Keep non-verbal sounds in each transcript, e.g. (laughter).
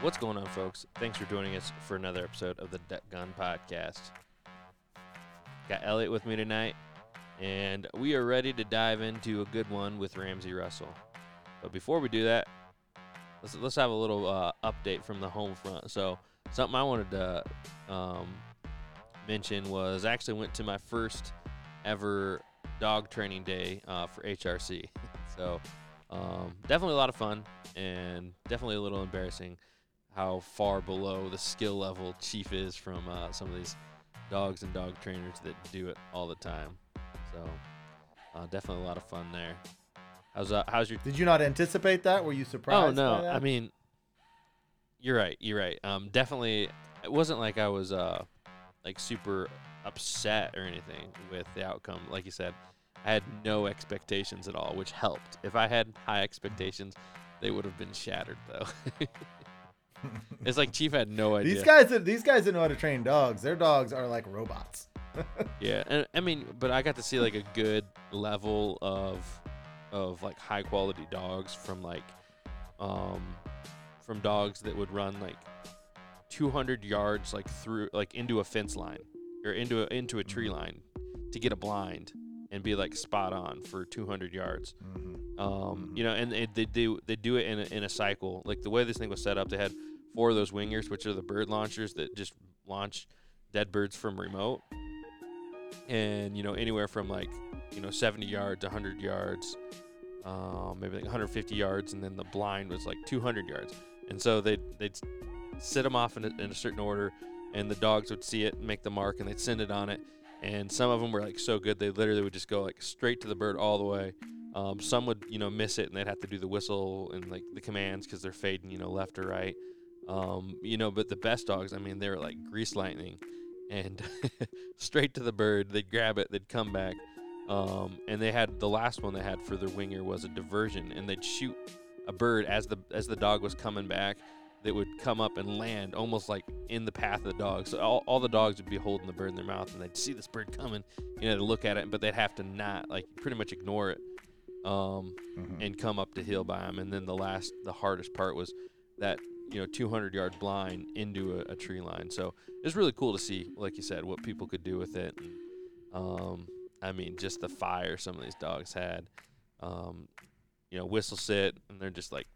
What's going on, folks? Thanks for joining us for another episode of the Duck Gun Podcast. Got Elliot with me tonight, and we are ready to dive into a good one with Ramsey Russell. But before we do that, let's let's have a little uh, update from the home front. So something I wanted to um, mention was I actually went to my first ever dog training day uh, for HRC. (laughs) so um, definitely a lot of fun and definitely a little embarrassing how far below the skill level Chief is from uh, some of these dogs and dog trainers that do it all the time. So uh, definitely a lot of fun there. How's uh, how's your? Did you not anticipate that? Were you surprised? Oh no? I mean, you're right. You're right. Um, definitely, it wasn't like I was uh, like super upset or anything with the outcome. Like you said, I had no expectations at all, which helped. If I had high expectations, they would have been shattered though. (laughs) it's like Chief had no idea. these guys, these guys that know how to train dogs, their dogs are like robots. (laughs) Yeah, and I mean, but I got to see like a good level of of like high quality dogs from like um from dogs that would run like 200 yards like through like into a fence line or into a, into a tree line to get a blind and be like spot on for 200 yards. Mhm. Um, you know, and they, they do they do it in a, in a cycle. Like the way this thing was set up, they had four of those wingers, which are the bird launchers that just launch dead birds from remote. And you know, anywhere from like you know 70 yards, 100 yards, um, maybe like 150 yards, and then the blind was like 200 yards. And so they'd they'd sit them off in a, in a certain order, and the dogs would see it, make the mark, and they'd send it on it. And some of them were like so good, they literally would just go like straight to the bird all the way. Um, some would, you know, miss it and they'd have to do the whistle and like the commands because they're fading, you know, left or right. Um, you know, but the best dogs, I mean, they were like grease lightning and (laughs) straight to the bird. They'd grab it, they'd come back. Um, and they had the last one they had for their winger was a diversion, and they'd shoot a bird as the as the dog was coming back. That would come up and land almost like in the path of the dog. So all, all the dogs would be holding the bird in their mouth, and they'd see this bird coming, you know, to look at it, but they'd have to not like pretty much ignore it um, Mhm. and come up to heel by him. And then the last, the hardest part was that you know 200 yard blind into a, a tree line. So it was really cool to see, like you said, what people could do with it. And, um, I mean, just the fire some of these dogs had. Um, you know, whistle sit, and they're just like,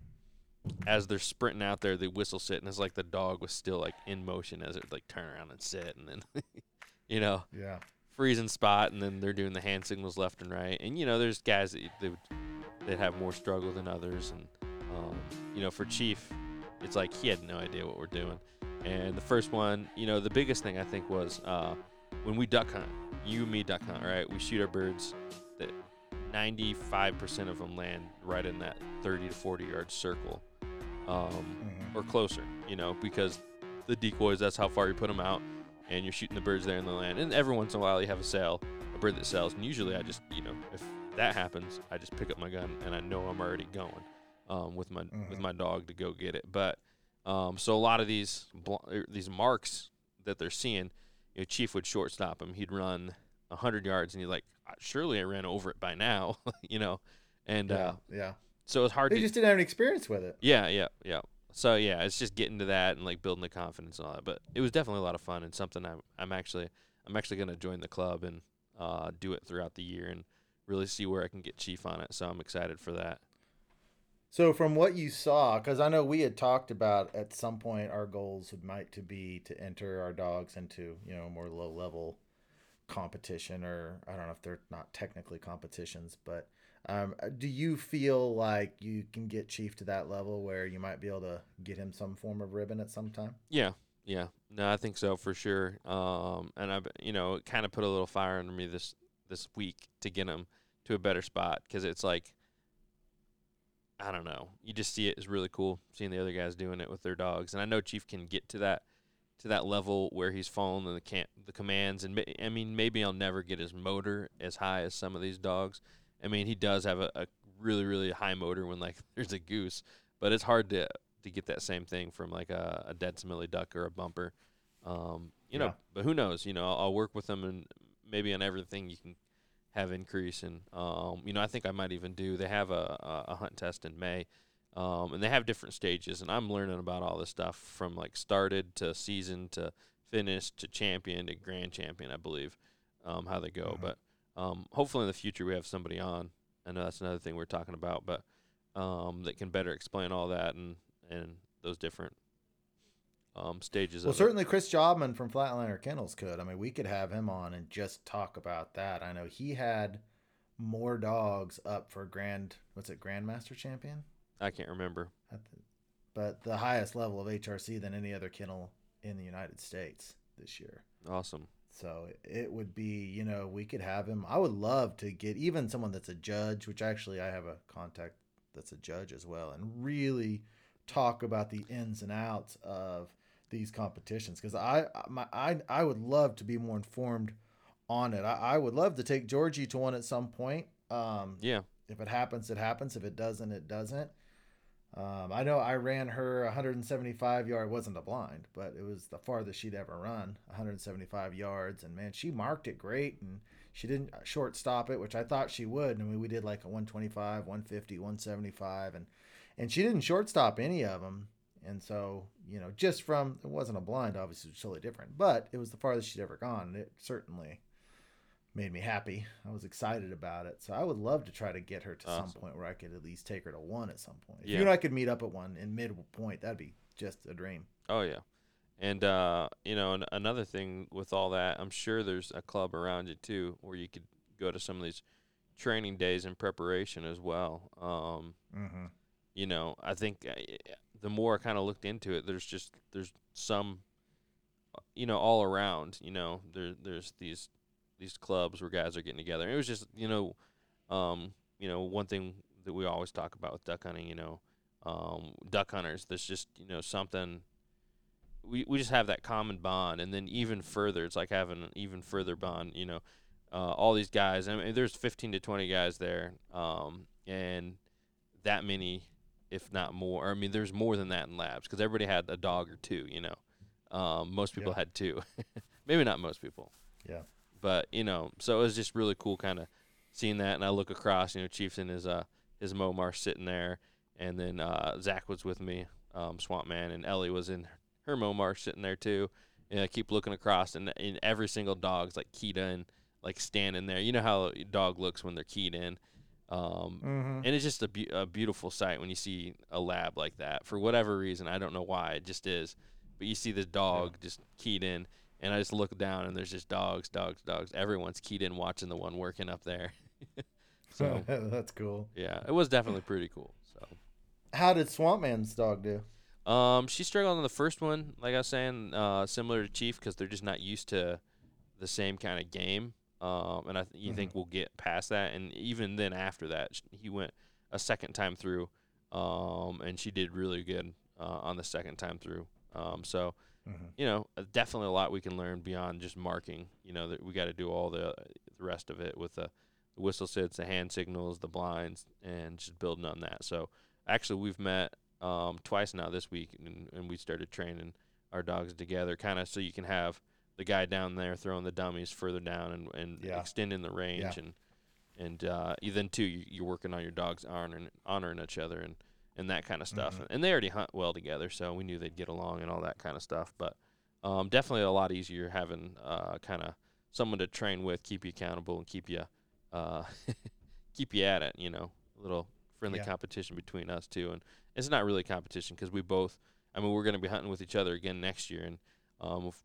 as they're sprinting out there, they whistle sit, and it's like the dog was still like in motion as it would like turn around and sit, and then, (laughs) you know, Yeah. freezing spot, and then they're doing the hand signals left and right. And you know, there's guys that they would that have more struggle than others, and um, you know, for Chief, it's like he had no idea what we're doing. And the first one, you know, the biggest thing I think was uh, when we duck hunt, you and me duck hunt, right? We shoot our birds that 95% of them land right in that 30 to 40 yard circle um, Mhm. or closer, you know, because the decoys, that's how far you put them out, and you're shooting the birds there in the land. And every once in a while, you have a sale, a bird that sells, and usually I just, you know, if that happens, I just pick up my gun and I know I'm already going um, with my with Mhm. my dog to go get it. But um, so a lot of these bl- er, these marks that they're seeing, you know, Chief would shortstop him. He'd run hundred yards, and he's like, "Uh, surely I ran over it by now, (laughs) you know, and Yeah. uh, yeah. So it's hard They to just didn't have any experience with it. yeah, yeah, yeah. So yeah, it's just getting to that and like building the confidence and all that. But it was definitely a lot of fun and something I'm I'm actually I'm actually gonna join the club and uh, do it throughout the year and really see where I can get Chief on it. So I'm excited for that. So from what you saw, because I know we had talked about at some point our goals would might to be to enter our dogs into you know more low level competition, or I don't know if they're not technically competitions, but um, do you feel like you can get Chief to that level where you might be able to get him some form of ribbon at some time? Yeah, yeah. No, I think so for sure. Um, and I've you know it kind of put a little fire under me this this week to get him to a better spot because it's like I don't know. You just see it is really cool seeing the other guys doing it with their dogs, and I know Chief can get to that to that level where he's following the can the commands. And I mean, maybe I'll never get his motor as high as some of these dogs. I mean, he does have a, a really really high motor when like (laughs) there's a goose, but it's hard to to get that same thing from like a, a dead Simile duck or a bumper. Um, you know, Yeah. but who knows? You know, I'll, I'll work with them and maybe on everything you can have increase. And um, you know, I think I might even do. They have a a, a hunt test in May, um, and they have different stages. And I'm learning about all this stuff from like started to season to finished to champion to grand champion. I believe um, how they go, Mhm. but um, hopefully in the future we have somebody on. I know that's another thing we're talking about, but um, that can better explain all that and and those different um, stages Well, of it. certainly Chris Jobman from Flatliner Kennels could. I mean, we could have him on and just talk about that. I know he had more dogs up for grand. What's it, Grandmaster Champion? I can't remember. But the highest level of HRC than any other kennel in the United States this year. Awesome. So it would be, you know, we could have him. I would love to get even someone that's a judge, which actually I have a contact that's a judge as well, and really talk about the ins and outs of these competitions because I, my, I, I would love to be more informed on it. I, I would love to take Georgie to one at some point. Um, Yeah. if it happens, it happens. If it doesn't, it doesn't. Um, I know I ran her 175 yard. Wasn't a blind, but it was the farthest she'd ever run, 175 yards. And man, she marked it great, and she didn't short stop it, which I thought she would. I mean, we did like a 125, 150, 175, and and she didn't short stop any of them. And so, you know, just from it wasn't a blind, obviously, it was totally different, but it was the farthest she'd ever gone, it certainly made me happy. I was excited about it. So I would love to try to get her to some point where I could at least take her to one at some point. If Yeah. you and I could meet up at one in midpoint, that'd be just a dream. Oh yeah, and uh, you know an- another thing with all that, I'm sure there's a club around you too where you could go to some of these training days in preparation as well. Um, Mm-hmm. you know, I think uh, the more I kind of looked into it, there's just there's some, uh, you know, all around. You know, there there's these these clubs where guys are getting together. It was just you know, um, you know, one thing that we always talk about with duck hunting. You know, um, duck hunters. There's just you know something. We we just have that common bond, and then even further, it's like having an even further bond. You know, uh, all these guys. I mean, there's 15 to 20 guys there, um, and that many if not more. I mean, there's more than that in labs because everybody had a dog or two. You know, um, most people Yeah. had two. (laughs) Maybe not most people. Yeah. But you know, so it was just really cool, kind of seeing that. And I look across, you know, Chiefs and his uh his Momarsh sitting there, and then uh, Zach was with me, um, Swamp Man, and Ellie was in her Momarsh sitting there too. And I keep looking across, and, and every single dog's like keyed in, like standing there. You know how a dog looks when they're keyed in. Um, Mm-hmm. and it's just a, a beautiful sight when you see a lab like that. For whatever reason, I don't know why, it just is. But you see this dog just keyed in, and I just look down, and there's just dogs, dogs, dogs. Everyone's keyed in watching the one working up there. (laughs) so (laughs) That's cool. yeah, it was definitely pretty cool. So How did Swamp Man's dog do? um, she struggled on the first one, like I was saying, uh, similar to Chief, because they're just not used to the same kind of game. Um, and I th- you think we'll get past that, and even then after that, he went a second time through, um, and she did really good uh, on the second time through. Um, so Mm-hmm. you know, uh, definitely a lot we can learn beyond just marking. You know, that we got to do all the the rest of it with the, the whistle sits, the hand signals, the blinds, and just building on that. So actually, we've met um, twice now this week, and, and we started training our dogs together, kind of so you can have the guy down there throwing the dummies further down and, and Yeah. extending the range Yeah. and and uh, you- then too you, you're working on your dogs honoring honoring each other and and that kind of stuff Mhm. and they already hunt well together so we knew they'd get along and all that kind of stuff but um, definitely a lot easier having uh, kind of someone to train with keep you accountable and keep you uh, (laughs) keep you at it you know a little friendly Yeah. competition between us too and it's not really competition because we both I mean we're going to be hunting with each other again next year and um, if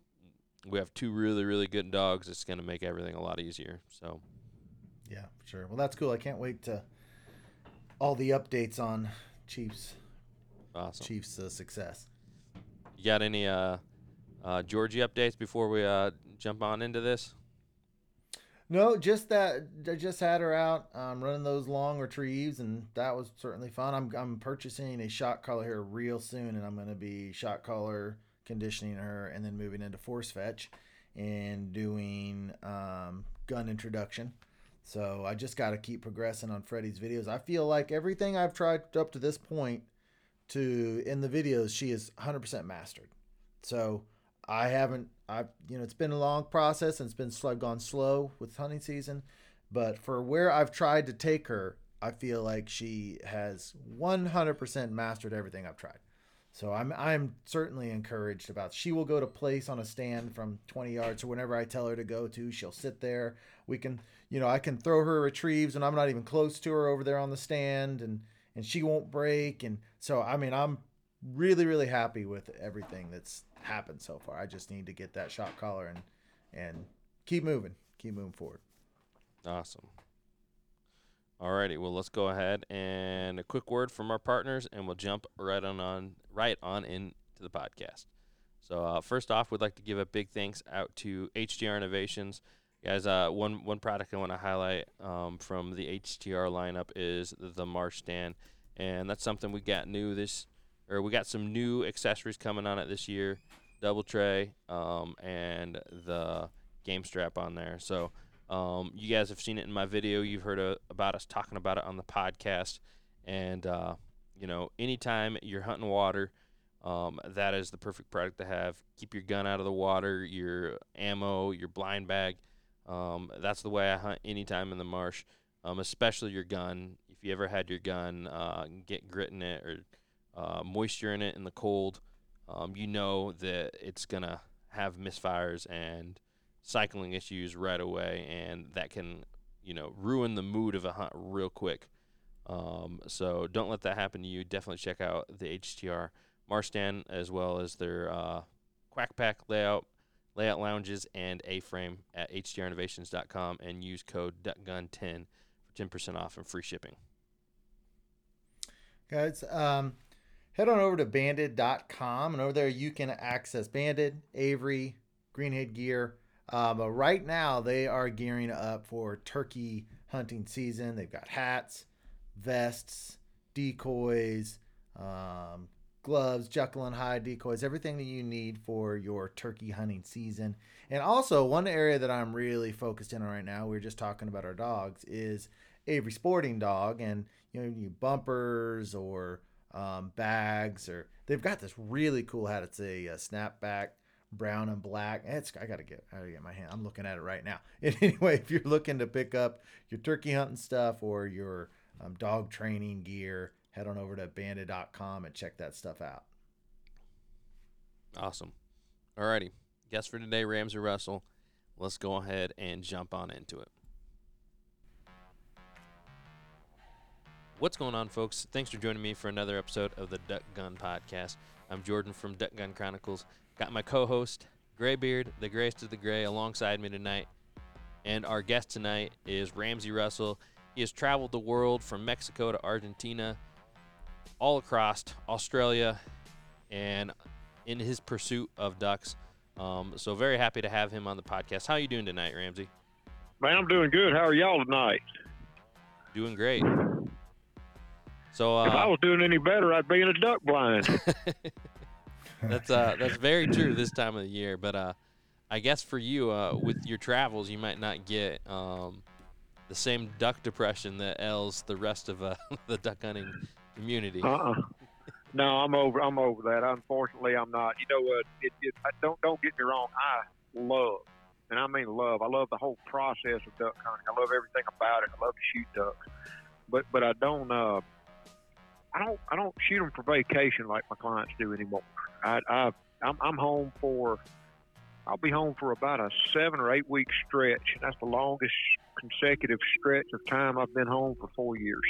we have two really really good dogs it's going to make everything a lot easier so Yeah, for sure. Well, that's cool. I can't wait to all the updates on Chiefs awesome Chiefs uh, success. you got any uh, uh, Georgie updates before we uh, jump on into this No, just that I just had her out um, running those long retrieves, and that was certainly fun. I'm I'm purchasing a shot collar here real soon, and I'm going to be shot collar conditioning her, and then moving into force fetch and doing um, gun introduction. So I just got to keep progressing on Freddie's videos. I feel like everything I've tried up to this point to in the videos, she is 100% mastered. So I haven't, I've, you know, it's been a long process and it's been slow, gone slow with hunting season. But for where I've tried to take her, I feel like she has 100% mastered everything I've tried. So I'm I'm certainly encouraged about. She will go to place on a stand from 20 yards or whenever I tell her to go to. She'll sit there. We can, you know, I can throw her retrieves and I'm not even close to her over there on the stand and and she won't break and so I mean I'm really really happy with everything that's happened so far. I just need to get that shot collar and and keep moving, keep moving forward. Awesome. Alrighty, well let's go ahead and a quick word from our partners, and we'll jump right on on right on into the podcast. So uh, first off, we'd like to give a big thanks out to HTR Innovations, guys. Uh, one one product I want to highlight um, from the HTR lineup is the Marsh stand, and that's something we got new this, or we got some new accessories coming on it this year, double tray, um, and the game strap on there. So um, you guys have seen it in my video. You've heard uh, about us talking about it on the podcast. And, uh, you know, anytime you're hunting water, um, that is the perfect product to have. Keep your gun out of the water, your ammo, your blind bag. Um, that's the way I hunt anytime in the marsh, um, especially your gun. If you ever had your gun uh, get grit in it or uh, moisture in it in the cold, um, you know that it's going to have misfires and cycling issues right away, and that can, you know, ruin the mood of a hunt real quick. Um, so don't let that happen to you. Definitely check out the HTR Marsh Stand as well as their uh, Quack Pack layout, layout lounges, and A-frame at htrinnovations.com and use code DuckGun10 for 10% off and free shipping. Guys, um, head on over to banded.com and over there you can access Banded, Avery, Greenhead Gear, uh, but right now, they are gearing up for turkey hunting season. They've got hats, vests, decoys, um, gloves, Jekyll and Hyde decoys, everything that you need for your turkey hunting season. And also, one area that I'm really focused in on right now, we are just talking about our dogs, is Avery Sporting Dog, and you know, you bumpers or um, bags, or they've got this really cool hat. It's a, a snapback brown and black. It's I gotta get I gotta get my hand. I'm looking at it right now. And (laughs) anyway, if you're looking to pick up your turkey hunting stuff or your um, dog training gear, head on over to banded.com and check that stuff out. Awesome. All righty. Guess for today, Ramsey Russell. Let's go ahead and jump on into it. What's going on, folks? Thanks for joining me for another episode of the Duck Gun Podcast. I'm Jordan from Duck Gun Chronicles. Got my co-host Graybeard, the greatest of the gray, alongside me tonight, and our guest tonight is Ramsey Russell. He has traveled the world from Mexico to Argentina, all across Australia, and in his pursuit of ducks. Um, so very happy to have him on the podcast. How are you doing tonight, Ramsey? Man, I'm doing good. How are y'all tonight? Doing great. So uh, if I was doing any better, I'd be in a duck blind. (laughs) (laughs) that's uh that's very true this time of the year. But uh, I guess for you, uh, with your travels, you might not get um, the same duck depression that ails the rest of uh, (laughs) the duck hunting community. Uh-uh. No, I'm over. I'm over that. Unfortunately, I'm not. You know what? It, it, don't don't get me wrong. I love, and I mean love. I love the whole process of duck hunting. I love everything about it. I love to shoot ducks, but but I don't. Uh, I don't. I don't shoot them for vacation like my clients do anymore. I, I I'm, I'm home for I'll be home for about a seven or eight week stretch, and that's the longest consecutive stretch of time I've been home for four years.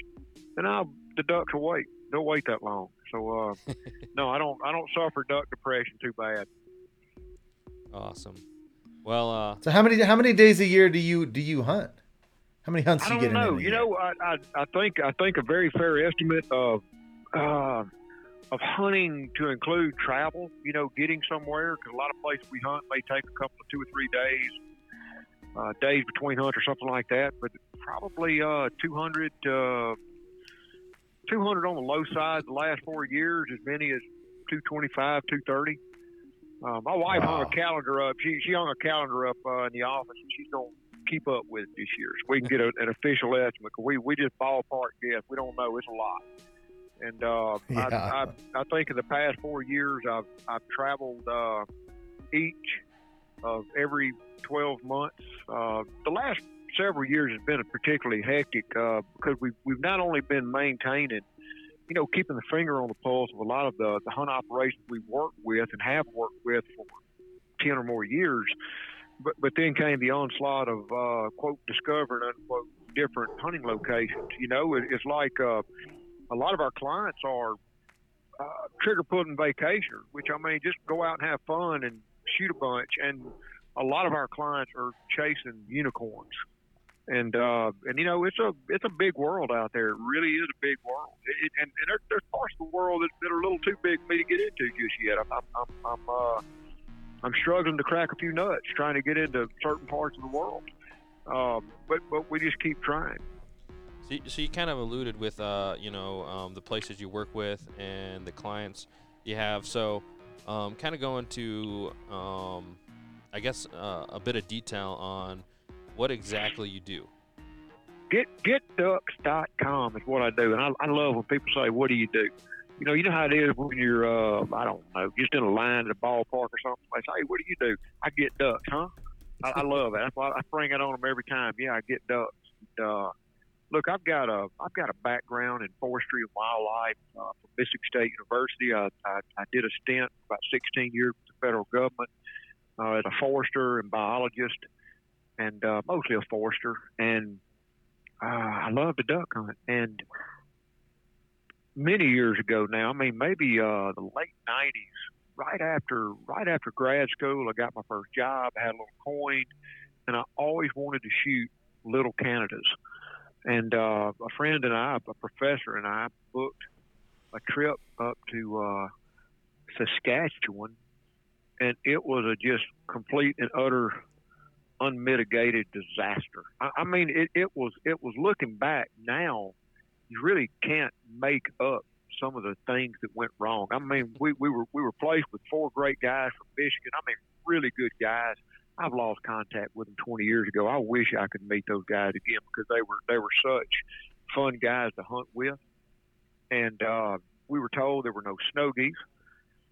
And I'll the ducks will wait; they'll wait that long. So uh, (laughs) no, I don't I don't suffer duck depression too bad. Awesome. Well, uh, so how many how many days a year do you do you hunt? How many hunts I do you don't get? know. In you know, I, I I think I think a very fair estimate of. Uh, of hunting to include travel, you know, getting somewhere, because a lot of places we hunt may take a couple of two or three days, uh, days between hunts or something like that, but probably uh, 200, uh, 200 on the low side the last four years, as many as 225, 230. Uh, my wife hung a calendar up. She she hung a calendar up uh, in the office, and she's gonna keep up with it this year, so we can get a, an official estimate. 'cause we we just ballpark guess. We don't know. It's a lot. And uh, (laughs) Yeah. I, I I think in the past four years, I've I've traveled uh, each of every 12 months. Uh, the last several years has been particularly hectic uh, because we've we've not only been maintaining, you know, keeping the finger on the pulse of a lot of the, the hunt operations we work with and have worked with for 10 or more years, but but then came the onslaught of uh, quote discovering unquote different hunting locations. You know, it, it's like uh, a lot of our clients are uh, trigger pulling vacationers, which I mean, just go out and have fun and shoot a bunch. And a lot of our clients are chasing unicorns. And uh, and you know it's a it's a big world out there. It really is a big world. It, and and there, there's parts of the world that, that are a little too big for me to get into just yet. I'm I'm I'm, I'm uh, I'm struggling to crack a few nuts trying to get into certain parts of the world. Um, but but we just keep trying. So you, so you kind of alluded with, uh, you know, um, the places you work with and the clients you have. So, um, kind of go into, um, I guess, uh, a bit of detail on what exactly you do. get getducks.com is what I do, and I, I love when people say, "What do you do?" You know, you know how it is when you're, uh, I don't know, just in a line at a ballpark or something. They say, "Hey, what do you do?" I get ducks, huh? I, I love that. That's why I bring it on them every time. Yeah, I get ducks. Uh, look, I've got a I've got a background in forestry and wildlife uh, from Mississippi State University. I, I, I did a stint about 16 years with the federal government uh, as a forester and biologist, and uh, mostly a forester. And uh, I love to duck hunt. And many years ago now, I mean maybe uh, the late '90s, right after right after grad school, I got my first job. Had a little coin, and I always wanted to shoot little Canadas. And uh, a friend and I, a professor and I, booked a trip up to uh, Saskatchewan, and it was a just complete and utter unmitigated disaster. I, I mean, it, it was it was looking back now, you really can't make up some of the things that went wrong. I mean, we, we were we were placed with four great guys from Michigan. I mean, really good guys. I've lost contact with them 20 years ago. I wish I could meet those guys again because they were they were such fun guys to hunt with. And uh, we were told there were no snow geese,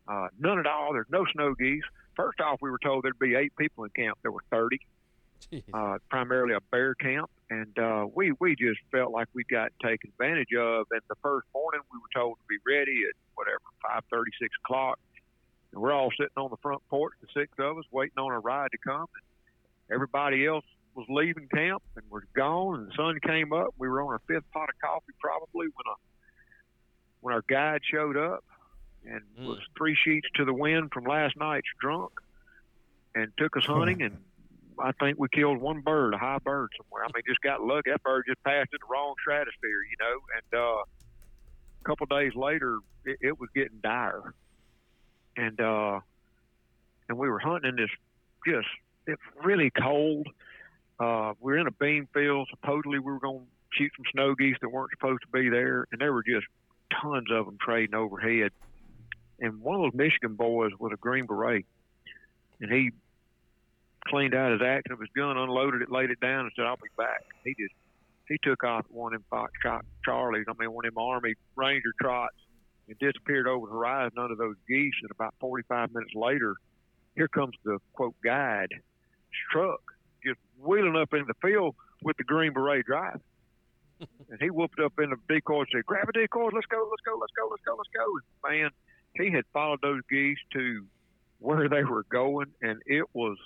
uh, none at all. There's no snow geese. First off, we were told there'd be eight people in camp. There were 30 Jeez. uh, primarily a bear camp, and uh, we we just felt like we got taken advantage of. And the first morning, we were told to be ready at whatever five thirty, six o'clock, and we're all sitting on the front porch, the six of us, waiting on a ride to come. And everybody else was leaving camp and was gone, and the sun came up. We were on our fifth pot of coffee probably when a when our guide showed up and Mm. was three sheets to the wind from last night's drunk and took us (laughs) hunting and I think we killed one bird, a high bird somewhere. I mean, just got lucky. That bird just passed in the wrong stratosphere, you know. And uh, a couple days later, it, it was getting dire, and uh, and we were hunting in this just it's really cold. Uh, we were in a bean field. Supposedly, we were going to shoot some snow geese that weren't supposed to be there, and there were just tons of them trading overhead. And one of those Michigan boys was a Green Beret, and he cleaned out his action of his gun, unloaded it, laid it down, and said, "I'll be back." He just he took off one of them Fox Char- Charlies. I mean, one of them Army Ranger trots, and disappeared over the horizon under those geese. And about 45 minutes later, here comes the quote guide truck, just wheeling up in the field with the Green Beret driving. (laughs) and he whooped up in the decoy and said, "Grab a decoy, let's go, let's go, let's go, let's go, let's go." And man, he had followed those geese to where they were going, and it was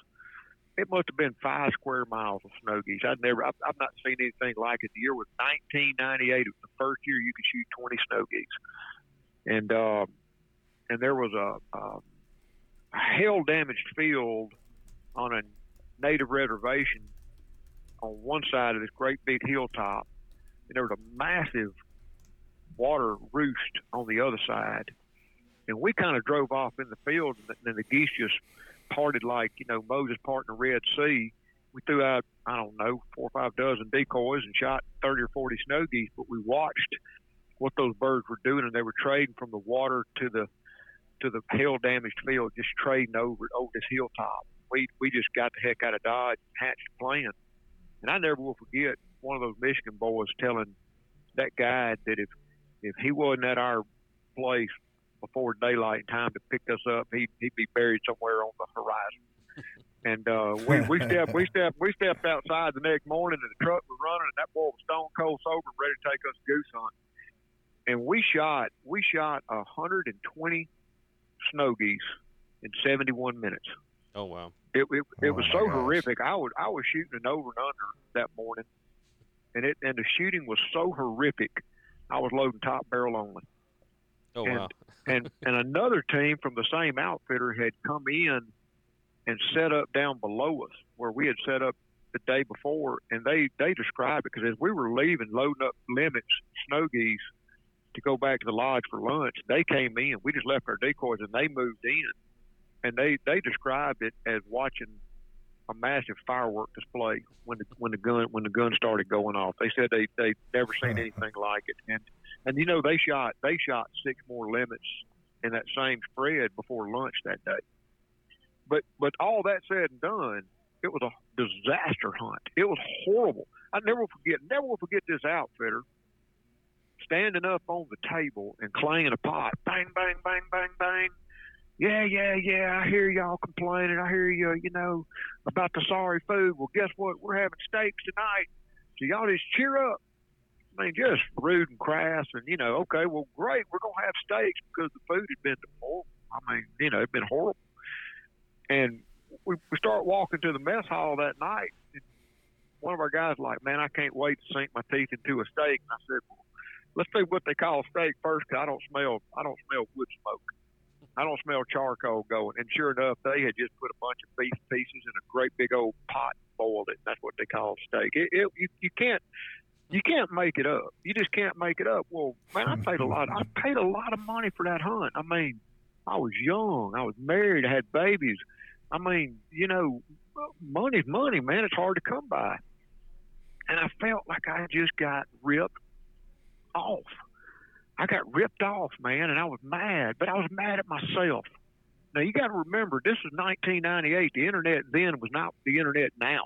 it must have been five square miles of snow geese. I'd never, I've, I've not seen anything like it. The year was 1998. It was the first year you could shoot 20 snow geese, and uh, and there was a, a hail damaged field on a native reservation on one side of this great big hilltop, and there was a massive water roost on the other side. And we kind of drove off in the field, and the, and the geese just parted like you know Moses parting the Red Sea. We threw out I don't know four or five dozen decoys and shot thirty or forty snow geese, but we watched what those birds were doing, and they were trading from the water to the to the hail damaged field, just trading over over this hilltop. We we just got the heck out of Dodge, hatched plan, and I never will forget one of those Michigan boys telling that guide that if if he wasn't at our place before daylight time to pick us up, he'd he'd be buried somewhere on the horizon. And uh, we we stepped we stepped we stepped outside the next morning, and the truck was running, and that boy was stone cold sober, ready to take us goose hunt. And we shot we shot a hundred and twenty snow geese in seventy one minutes. Oh wow. It it, it Oh, was so gosh. horrific. I was I was shooting an over and under that morning, and it and the shooting was so horrific. I was loading top barrel only Oh And- wow. (laughs) and and another team from the same outfitter had come in and set up down below us where we had set up the day before, and they they described it because as we were leaving, loading up limits, snow geese to go back to the lodge for lunch, they came in. We just left our decoys and they moved in, and they they described it as watching a massive firework display when the when the gun when the gun started going off. They said they they never seen anything like it, and and you know they shot they shot six more limits in that same spread before lunch that day. But but all that said and done, it was a disaster hunt. It was horrible. I never will forget never will forget this outfitter standing up on the table and clanging a pot. Bang, bang, bang, bang, bang. Yeah, yeah, yeah. I hear y'all complaining. I hear you, you know, about the sorry food. Well, guess what? We're having steaks tonight. So y'all just cheer up. I mean, just rude and crass. And, you know, okay, well, great. We're to have steaks because the food had been horrible. I mean, you know, it'd been horrible. And we, we start walking to the mess hall that night. And one of our guys like, man, I can't wait to sink my teeth into a steak. And I said, well, let's see what they call steak first, 'cause I don't smell, I don't smell wood smoke. I don't smell charcoal going. And sure enough, they had just put a bunch of beef pieces in a great big old pot and boiled it. That's what they call steak. It, it you, you can't you can't make it up. You just can't make it up. Well, man, I paid a lot. I paid a lot of money for that hunt. I mean, I was young. I was married. I had babies. I mean, you know, money's money, man. It's hard to come by. And I felt like I just got ripped off. I got ripped off, man, and I was mad, but I was mad at myself. Now you got to remember, this is 1998. The internet then was not the internet now.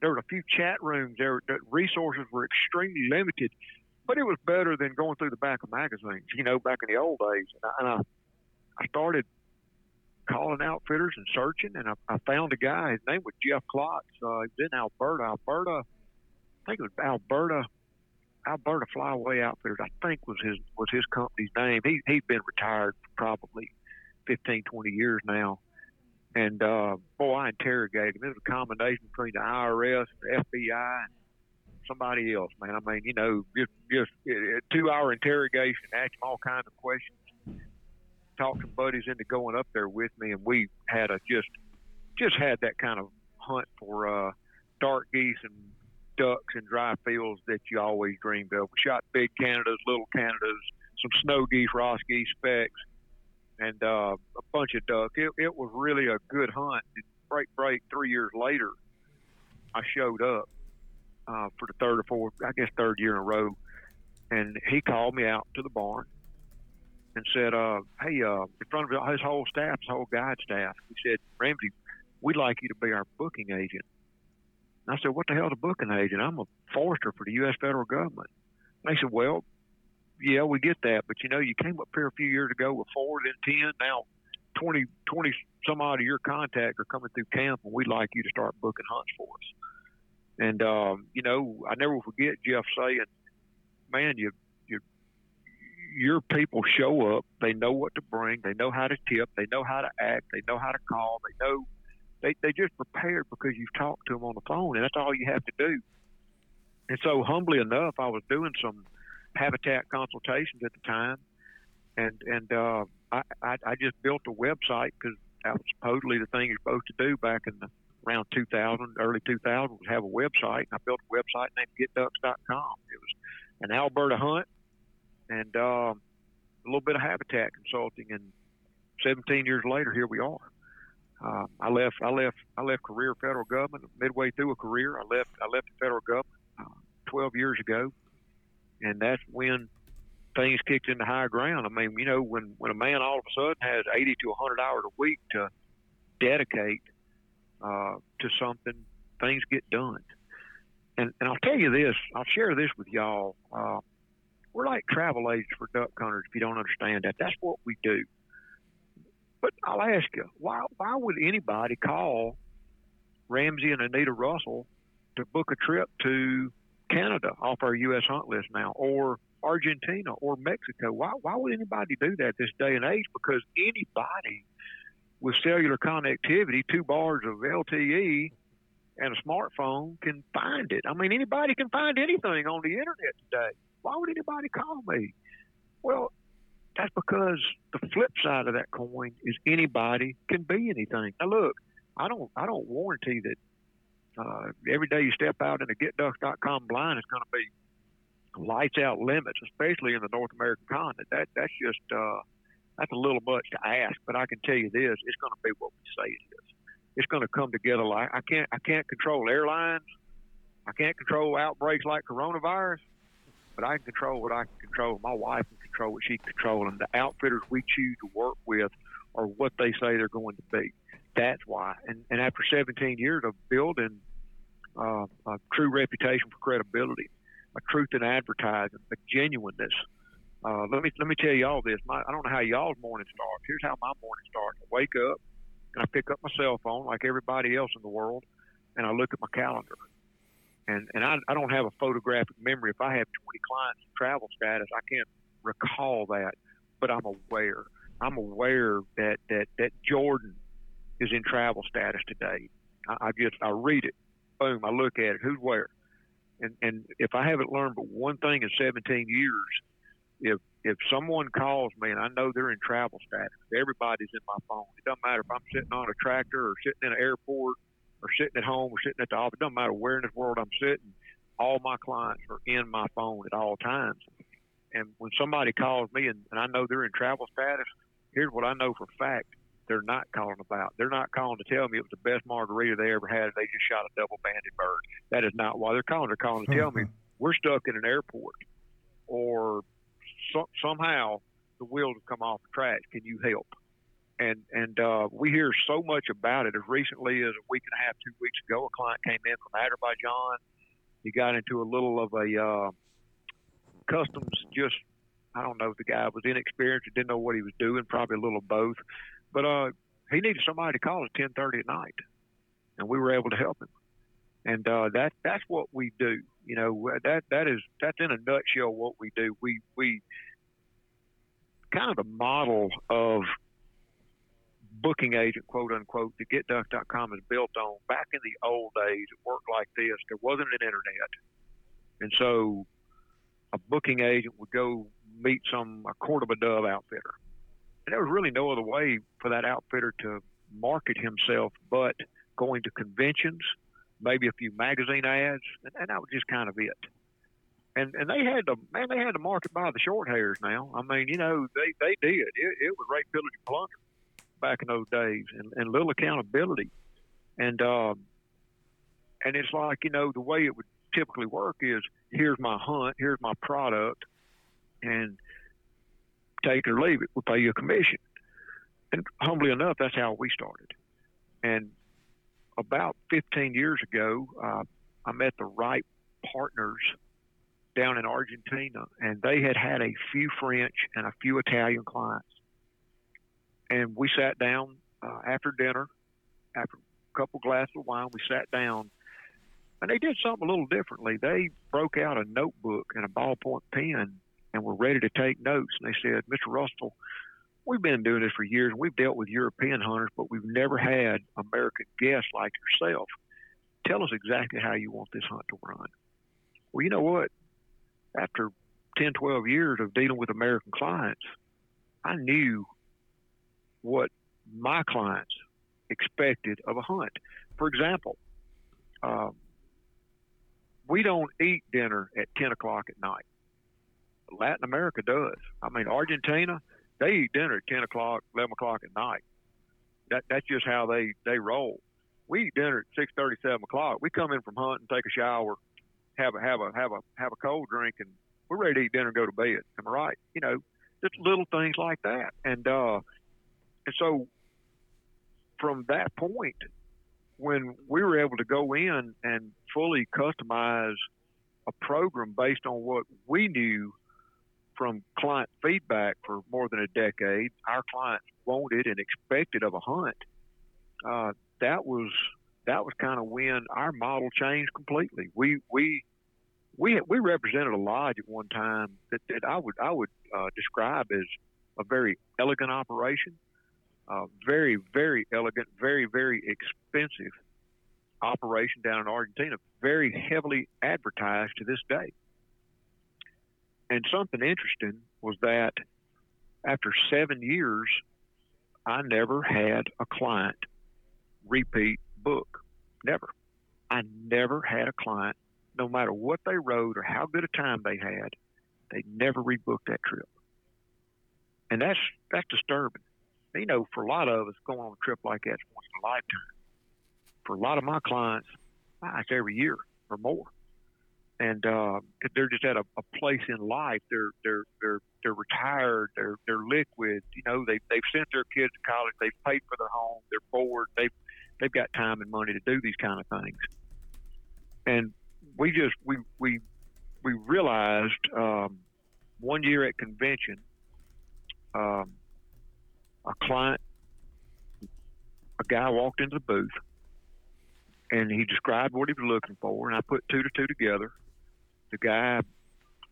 There were a few chat rooms. There, the resources were extremely limited, but it was better than going through the back of magazines. You know, back in the old days. And I, and I, I started calling outfitters and searching, and I, I found a guy. His name was Jeff Klotz. Uh, he was in Alberta. Alberta, I think it was Alberta Alberta Flyway Outfitters, I think was his was his company's name. He he'd been retired for probably 15, 20 years now. And uh, boy, I interrogated him. It was a combination between the IRS, the FBI, and somebody else. Man, I mean, you know, just just a two hour interrogation, asked him all kinds of questions. Talked some buddies into going up there with me, and we had a just just had that kind of hunt for uh, dark geese and ducks and dry fields that you always dreamed of. We shot big Canadas, little Canadas, some snow geese, Ross geese, specks, and uh, a bunch of duck. It, it was really a good hunt. Break, break. Three years later, I showed up uh, for the third or fourth, I guess, third year in a row, and he called me out to the barn and said, uh, "Hey, uh, in front of his whole staff, his whole guide staff, he said, Ramsey, we'd like you to be our booking agent." And I said, "What the hell's a booking agent? I'm a forester for the U.S. federal government." And they said, "Well, yeah, we get that, but you know, you came up here a few years ago with four, then ten, now 20, 20 some odd of your contacts are coming through camp, and we'd like you to start booking hunts for us." And um, you know, I never forget Jeff saying, "Man, you you your people show up. They know what to bring. They know how to tip. They know how to act. They know how to call. They know." They, they just prepared because you've talked to them on the phone, and that's all you have to do. And so, humbly enough, I was doing some habitat consultations at the time, and and uh, I, I I just built a website because that was supposedly the thing you're supposed to do back in the around 2000, early 2000, was have a website. And I built a website named GetDucks.com. It was an Alberta hunt and uh, a little bit of habitat consulting. And 17 years later, here we are. Uh, I left. I left. I left career federal government midway through a career. I left. I left the federal government uh, 12 years ago, and that's when things kicked into high ground. I mean, you know, when when a man all of a sudden has 80 to 100 hours a week to dedicate uh, to something, things get done. And and I'll tell you this, I'll share this with y'all. Uh, we're like travel agents for duck hunters. If you don't understand that, that's what we do. But I'll ask you, why why would anybody call Ramsey and Anita Russell to book a trip to Canada off our U.S. hunt list now, or Argentina or Mexico. Why, why would anybody do that this day and age? Because anybody with cellular connectivity, two bars of LTE, and a smartphone can find it. I mean, anybody can find anything on the internet today. Why would anybody call me? Well, that's because the flip side of that coin is anybody can be anything. Now, look, I don't, I don't warranty that uh, every day you step out in a GetDucks.com blind is going to be lights out limits, especially in the North American continent. That that's just uh, that's a little much to ask. But I can tell you this: it's going to be what we say it is. It's going to come together like I can't I can't control airlines. I can't control outbreaks like coronavirus, but I can control what I can control. My wife can control what she can control, and the outfitters we choose to work with are what they say they're going to be. That's why. And, and after 17 years of building uh, a true reputation for credibility, a truth in advertising, a genuineness. Uh, let me let me tell you all this. My, I don't know how y'all's morning starts. Here's how my morning starts. I wake up and I pick up my cell phone like everybody else in the world, and I look at my calendar. And and I, I don't have a photographic memory. If I have 20 clients in travel status, I can't recall that, but I'm aware. I'm aware that that that Jordan is in travel status today. I, I just I read it, boom, I look at it. Who's where? And and if I haven't learned but one thing in 17 years, if if someone calls me and I know they're in travel status, everybody's in my phone. It doesn't matter if I'm sitting on a tractor or sitting in an airport or sitting at home or sitting at the office. It doesn't matter where in this world I'm sitting. All my clients are in my phone at all times. And when somebody calls me and, and I know they're in travel status, here's what I know for a fact they're not calling about. They're not calling to tell me it was the best margarita they ever had. They just shot a double banded bird. That is not why they're calling. They're calling to tell me (laughs) we're stuck in an airport or so, somehow the wheels have come off the tracks. Can you help? And and uh, we hear so much about it. As recently as a week and a half, two weeks ago, a client came in from Azerbaijan. He got into a little of a uh, customs just I don't know if the guy was inexperienced or didn't know what he was doing, probably a little of both. But uh, he needed somebody to call at ten thirty at night, and we were able to help him. And uh, that that's what we do. You know that that is that's in a nutshell what we do. We we kind of the model of booking agent, quote unquote, to GetDucks.com is built on. Back in the old days, it worked like this. There wasn't an internet, and so a booking agent would go meet some a Cordoba Dove outfitter and there was really no other way for that outfitter to market himself but going to conventions, maybe a few magazine ads, and, and that was just kind of it. And and they had to man, they had to market by the short hairs. Now, I mean, you know, they they did. It, it was rape, pillage, and plunder back in those days, and, and little accountability. And um, and it's like you know the way it would typically work is here's my hunt, here's my product, and take it or leave it. We'll pay you a commission. And humbly enough, that's how we started. And about 15 years ago, uh, I met the right partners down in Argentina, and they had had a few French and a few Italian clients. And we sat down uh, after dinner, after a couple glasses of wine, we sat down, and they did something a little differently. They broke out a notebook and a ballpoint pen and were ready to take notes. And they said, Mr. Russell, we've been doing this for years we've dealt with European hunters, but we've never had American guests like yourself. Tell us exactly how you want this hunt to run. Well, you know what? After 10, 12 years of dealing with American clients, I knew what my clients expected of a hunt. For example, um, we don't eat dinner at 10 o'clock at night. Latin America does. I mean, Argentina, they eat dinner at 10 o'clock, 11 o'clock at night. That, that's just how they, they roll. We eat dinner at 6:30, 7 o'clock. We come in from hunting, take a shower, have a have a have a have a cold drink, and we're ready to eat dinner and go to bed. Am I right? You know, just little things like that. And uh, and so from that point, when we were able to go in and fully customize a program based on what we knew from client feedback for more than a decade, our clients wanted and expected of a hunt. Uh, that was that was kind of when our model changed completely. We we we we represented a lodge at one time that, that I would I would uh, describe as a very elegant operation, uh, very very elegant, very very expensive operation down in Argentina, very heavily advertised to this day. And something interesting was that after seven years, I never had a client repeat book. Never. I never had a client, no matter what they rode or how good a time they had, they never rebooked that trip. And that's that's disturbing. You know, for a lot of us, going on a trip like that's once in a lifetime. For a lot of my clients, it's every year or more and uh, they're just at a, a place in life. They're they're they're they're retired. They're they're liquid. You know, they they've sent their kids to college. They've paid for their home. They're bored. They've they've got time and money to do these kind of things. And we just we we we realized um, one year at convention, um, a client, a guy walked into the booth and he described what he was looking for, and I put two to two together, the guy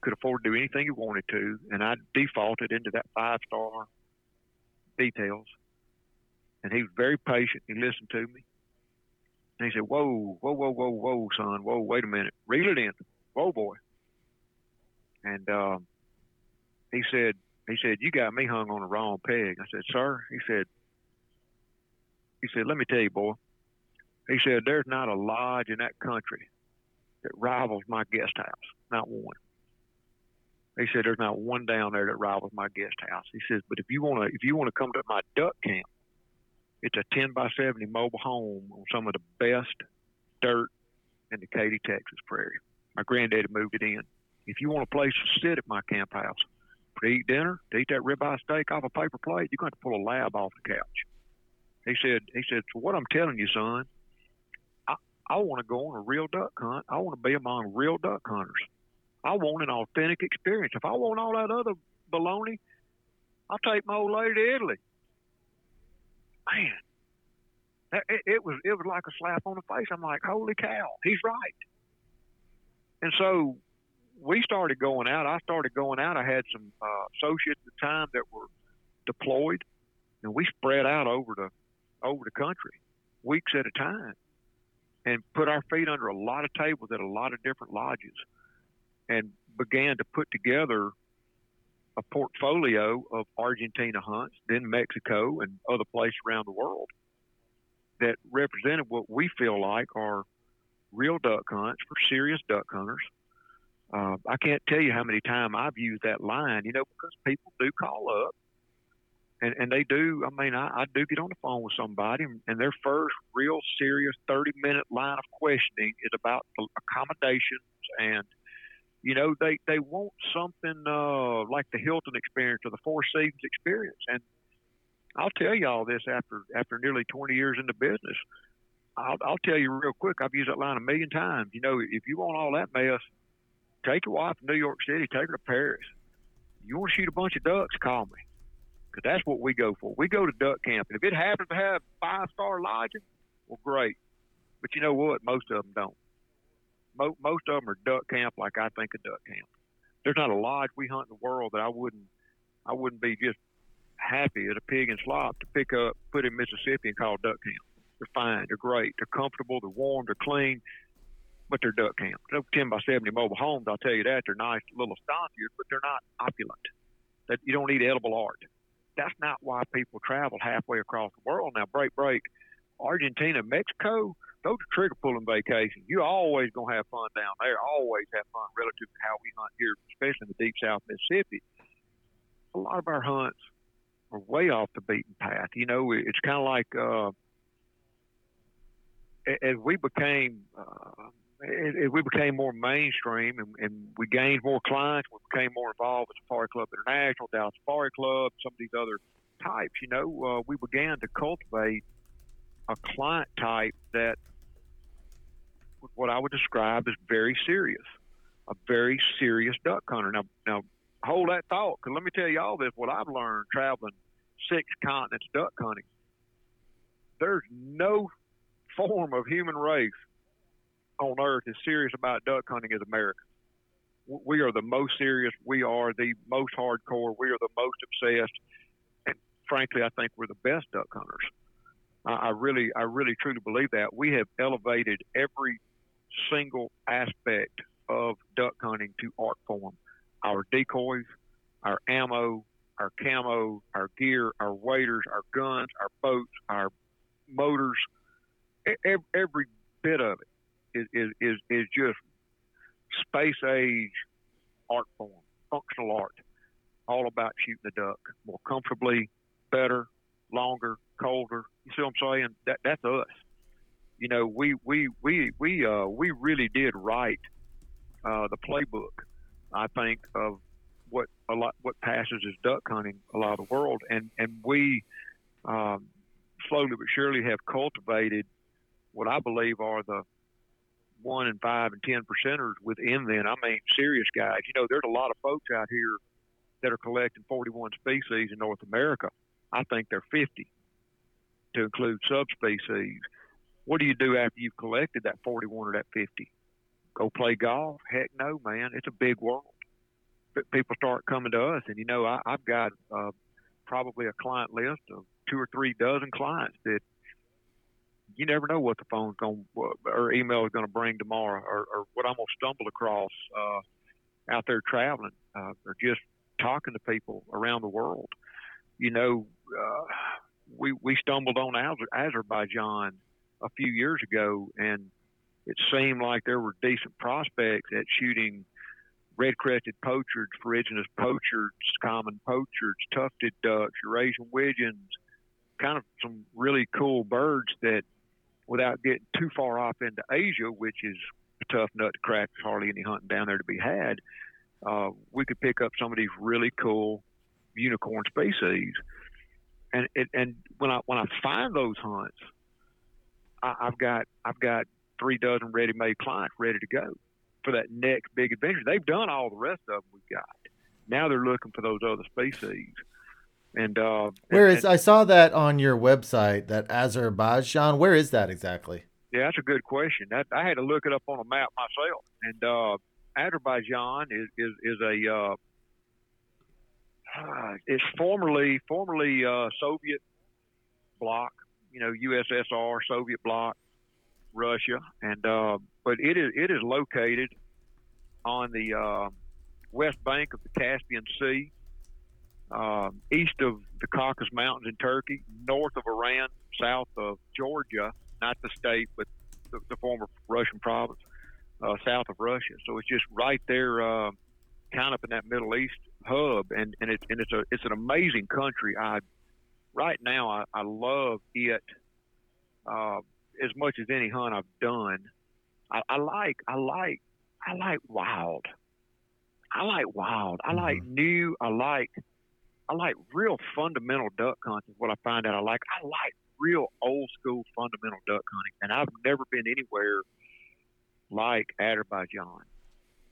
could afford to do anything he wanted to, and I defaulted into that five star details. And he was very patient. He listened to me. And he said, Whoa, whoa, whoa, whoa, whoa, son. Whoa, wait a minute. Reel it in. Whoa, boy. And um, he said, he said, You got me hung on the wrong peg. I said, Sir, he said, he said, Let me tell you, boy. He said, There's not a lodge in that country that rivals my guest house. Not one. He said there's not one down there that rivals my guest house. He says, but if you want to, if you want to come to my duck camp, it's a 10 by 70 mobile home on some of the best dirt in the Katy, Texas prairie. My granddaddy moved it in. If you want a place to sit at my camp house, to eat dinner, to eat that ribeye steak off a paper plate, you're going to, to pull a lab off the couch. He said, he said, so what I'm telling you, son, I I want to go on a real duck hunt. I want to be among real duck hunters. I want an authentic experience. If I want all that other baloney, I'll take my old lady to Italy. Man, it, it was it was like a slap on the face. I'm like, holy cow, he's right. And so we started going out. I started going out. I had some uh, associates at the time that were deployed, and we spread out over the over the country, weeks at a time and put our feet under a lot of tables at a lot of different lodges and began to put together a portfolio of Argentina hunts, then Mexico and other places around the world that represented what we feel like are real duck hunts for serious duck hunters. Uh, I can't tell you how many times I've used that line, you know, because people do call up and and they do. I mean, I, I do get on the phone with somebody, and their first real serious thirty minute line of questioning is about accommodations, and you know they they want something uh, like the Hilton experience or the Four Seasons experience, and I'll tell you all this after after nearly twenty years in the business. I'll, I'll tell you real quick. I've used that line a million times. You know, if you want all that mess, take your wife to New York City, take her to Paris. You want to shoot a bunch of ducks? Call me because that's what we go for. We go to duck camp, and if it happens to have five star lodging, well, great. But you know what? Most of them don't. Mo- most of them are duck camp, like I think of duck camp. There's not a lodge we hunt in the world that I wouldn't, I wouldn't be just happy as a pig and slop to pick up, put in Mississippi, and call duck camp. They're fine. They're great. They're comfortable. They're warm. They're clean. But they're duck camp. They're 10 by 70 mobile homes. I'll tell you that. They're nice little estancias, but they're not opulent. That you don't need edible art that's not why people travel halfway across the world. Now, break, break, Argentina, Mexico, those are trigger pulling vacations. You're always going to have fun down there, always have fun relative to how we hunt here, especially in the deep south Mississippi. A lot of our hunts are way off the beaten path. You know, it's kind of like uh, as we became uh, we became more mainstream and, and we gained more clients. We became more involved with Safari Club International, Dallas Safari Club, some of these other types. You know, uh, we began to cultivate a client type that what I would describe as very serious, a very serious duck hunter. Now, now hold that thought, because let me tell you all this: what I've learned traveling six continents duck hunting. There's no form of human race on earth is serious about duck hunting as America. We are the most serious. We are the most hardcore. We are the most obsessed. And frankly, I think we're the best duck hunters. I really, I really truly believe that. We have elevated every single aspect of duck hunting to art form. Our decoys, our ammo, our camo, our gear, our waders, our guns, our boats, our motors, every bit of it is, is, is, is just space age art form, functional art, all about shooting the duck more comfortably, better, longer, colder. You see what I'm saying? That that's us. You know, we we we we uh we really did write uh, the playbook. I think of what a lot what passes as duck hunting a lot of the world, and and we um, slowly but surely have cultivated what I believe are the one and five and ten percenters within then. I mean, serious guys. You know, there's a lot of folks out here that are collecting 41 species in North America. I think they're 50 to include subspecies. What do you do after you've collected that 41 or that 50? Go play golf? Heck no, man. It's a big world. But people start coming to us, and you know, I, I've got uh, probably a client list of two or three dozen clients that you never know what the phone's going or email is going to bring tomorrow, or, or what I'm going to stumble across uh, out there traveling, uh, or just talking to people around the world. You know, uh, we we stumbled on Azerbaijan a few years ago, and it seemed like there were decent prospects at shooting red-crested pochard, ferruginous pochards, common pochards, tufted ducks, Eurasian widgeons, kind of some really cool birds that without getting too far off into Asia, which is a tough nut to crack. There's hardly any hunting down there to be had. Uh, we could pick up some of these really cool unicorn species, and and, and when I when I find those hunts, I, I've got I've got three dozen ready-made clients ready to go for that next big adventure. They've done all the rest of them we've got. Now they're looking for those other species. And uh, where is? And, I saw that on your website. That Azerbaijan. Where is that exactly? Yeah, that's a good question. That, I had to look it up on a map myself. And uh, Azerbaijan is is, is a uh, (sighs) it's formerly formerly uh, Soviet bloc. You know, USSR, Soviet bloc, Russia, and uh, but it is it is located on the uh, west bank of the Caspian Sea uh, east of the Caucasus Mountains in Turkey, north of Iran, south of Georgia, not the state, but the, the former Russian province, uh, south of Russia. So it's just right there, uh, kind of in that Middle East hub, and and it's and it's a it's an amazing country. I right now I, I love it uh, as much as any hunt I've done. I, I like I like I like wild. I like wild. I like mm-hmm. new. I like I like real fundamental duck hunting. What I find out I like, I like real old school fundamental duck hunting, and I've never been anywhere like Azerbaijan.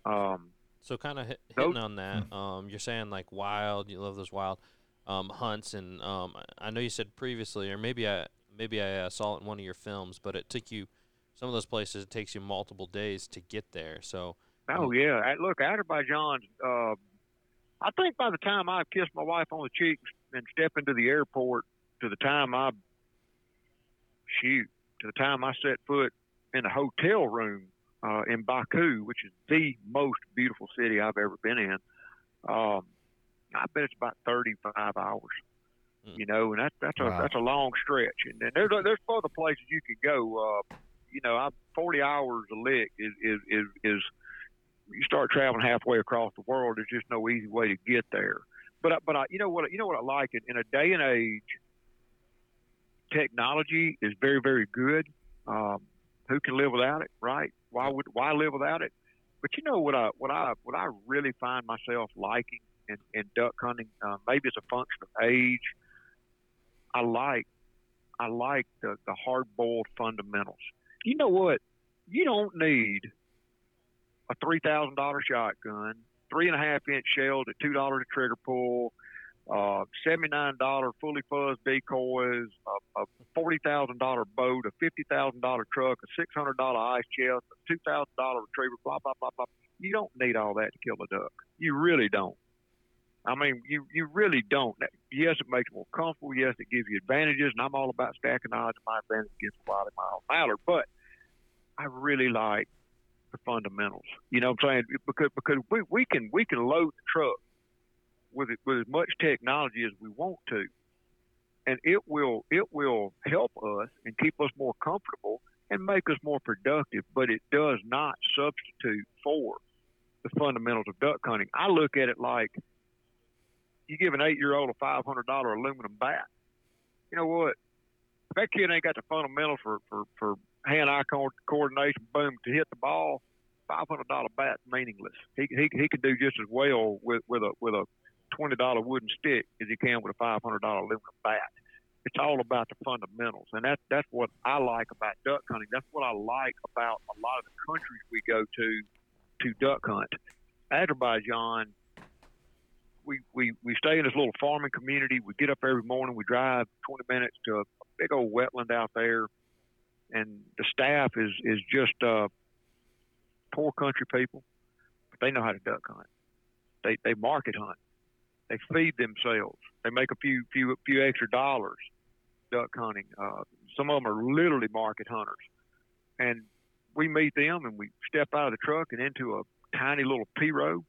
Um, so kind of hit, hitting on that, um, you're saying like wild, you love those wild um, hunts, and um, I know you said previously, or maybe I maybe I uh, saw it in one of your films, but it took you some of those places. It takes you multiple days to get there. So. Oh yeah, look, Azerbaijan's uh, I think by the time I kiss my wife on the cheek and step into the airport, to the time I shoot, to the time I set foot in a hotel room uh, in Baku, which is the most beautiful city I've ever been in, um, I bet it's about 35 hours. Mm. You know, and that, that's a wow. that's a long stretch. And, and there's there's other places you can go. Uh, you know, I, 40 hours a lick is is is, is you start traveling halfway across the world, there's just no easy way to get there. But but I, you know what you know what I like it in a day and age, technology is very very good. Um, who can live without it, right? Why would why live without it? But you know what I what I what I really find myself liking in, in duck hunting, uh, maybe it's a function of age. I like I like the the hard boiled fundamentals. You know what? You don't need a three thousand dollar shotgun, three and a half inch shells at two dollars a trigger pull, uh, seventy-nine dollar fully fuzzed decoys, a, a forty thousand dollar boat, a fifty thousand dollar truck, a six hundred dollar ice chest, a two thousand dollar retriever, blah blah blah blah. You don't need all that to kill a duck. You really don't. I mean, you you really don't. Yes, it makes it more comfortable. Yes, it gives you advantages, and I'm all about stacking odds. And my advantage against a Wiley Mile Mallard, but I really like the fundamentals. You know what I'm saying? Because because we, we can we can load the truck with it, with as much technology as we want to, and it will it will help us and keep us more comfortable and make us more productive. But it does not substitute for the fundamentals of duck hunting. I look at it like you give an eight year old a five hundred dollar aluminum bat. You know what? If that kid ain't got the fundamentals for for for hand eye coordination, boom, to hit the ball, five hundred dollar bat's meaningless. He he he can do just as well with with a with a twenty dollar wooden stick as he can with a five hundred dollar aluminum bat. It's all about the fundamentals, and that's that's what I like about duck hunting. That's what I like about a lot of the countries we go to to duck hunt. Azerbaijan, we, we, we stay in this little farming community. We get up every morning. We drive 20 minutes to a big old wetland out there, and the staff is is just uh, poor country people, but they know how to duck hunt. They they market hunt. They feed themselves. They make a few few few extra dollars duck hunting. Uh, some of them are literally market hunters, and we meet them and we step out of the truck and into a tiny little pirogue,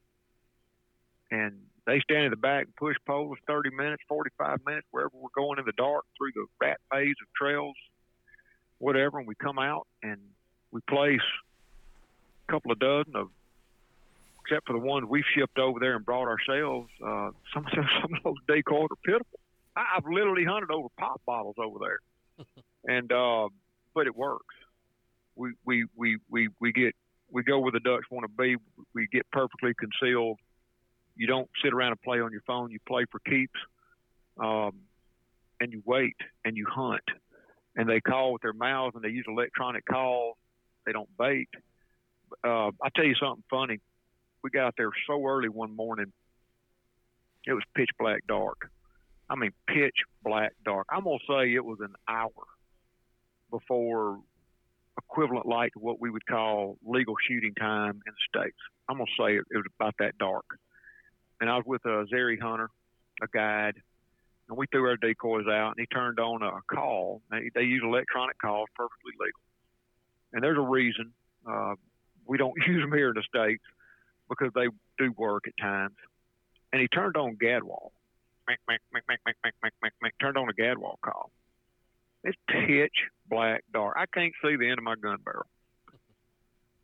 and they stand in the back and push poles 30 minutes, 45 minutes, wherever we're going in the dark through the rat maze of trails, whatever. And we come out and we place a couple of dozen of, except for the ones we've shipped over there and brought ourselves. Uh, some, (laughs) some of those decoys are pitiful. I, I've literally hunted over pop bottles over there, (laughs) and uh, but it works. We we we we we get we go where the ducks want to be. We get perfectly concealed you don't sit around and play on your phone. You play for keeps, um, and you wait and you hunt. And they call with their mouths and they use electronic calls. They don't bait. Uh, I'll tell you something funny. We got there so early one morning. It was pitch black dark. I mean, pitch black dark. I'm gonna say it was an hour before equivalent light to what we would call legal shooting time in the states. I'm gonna say it, it was about that dark and I was with Azeri hunter, a guide, and we threw our decoys out, and he turned on a call. They, they use electronic calls, perfectly legal. And there's a reason uh, we don't (laughs) use them here in the states because they do work at times. And he turned on Gadwall. turned on a Gadwall call. It's pitch black dark. I can't see the end of my gun barrel,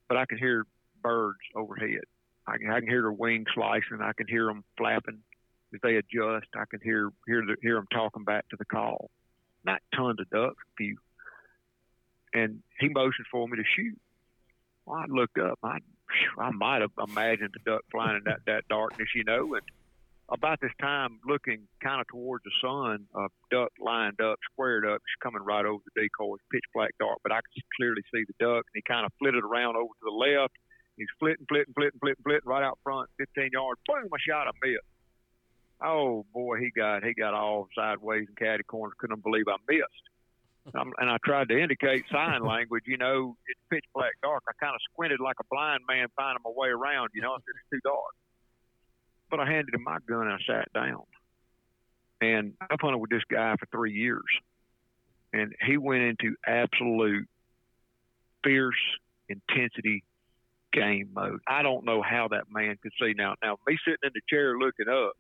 but I can hear birds overhead. I can, I can hear their wings slicing. I can hear them flapping as they adjust. I can hear hear the, hear them talking back to the call. Not tons of ducks, a few. And he motions for me to shoot. Well, I looked up. I I might have imagined the duck flying in that that darkness, you know. And about this time, looking kind of towards the sun, a duck lined up, squared up, coming right over the decoy. It's pitch black dark, but I could clearly see the duck, and he kind of flitted around over to the left He's flitting, flitting, flitting, flitting, flitting right out front, 15 yards. Boom! I shot a miss. Oh boy, he got he got all sideways and catty corners. Couldn't believe I missed. Um, and I tried to indicate sign language. You know, it's pitch black dark. I kind of squinted like a blind man finding my way around. You know, I said it's too dark. But I handed him my gun and I sat down. And I've hunted with this guy for three years, and he went into absolute fierce intensity game mode. I don't know how that man could see now. Now me sitting in the chair looking up,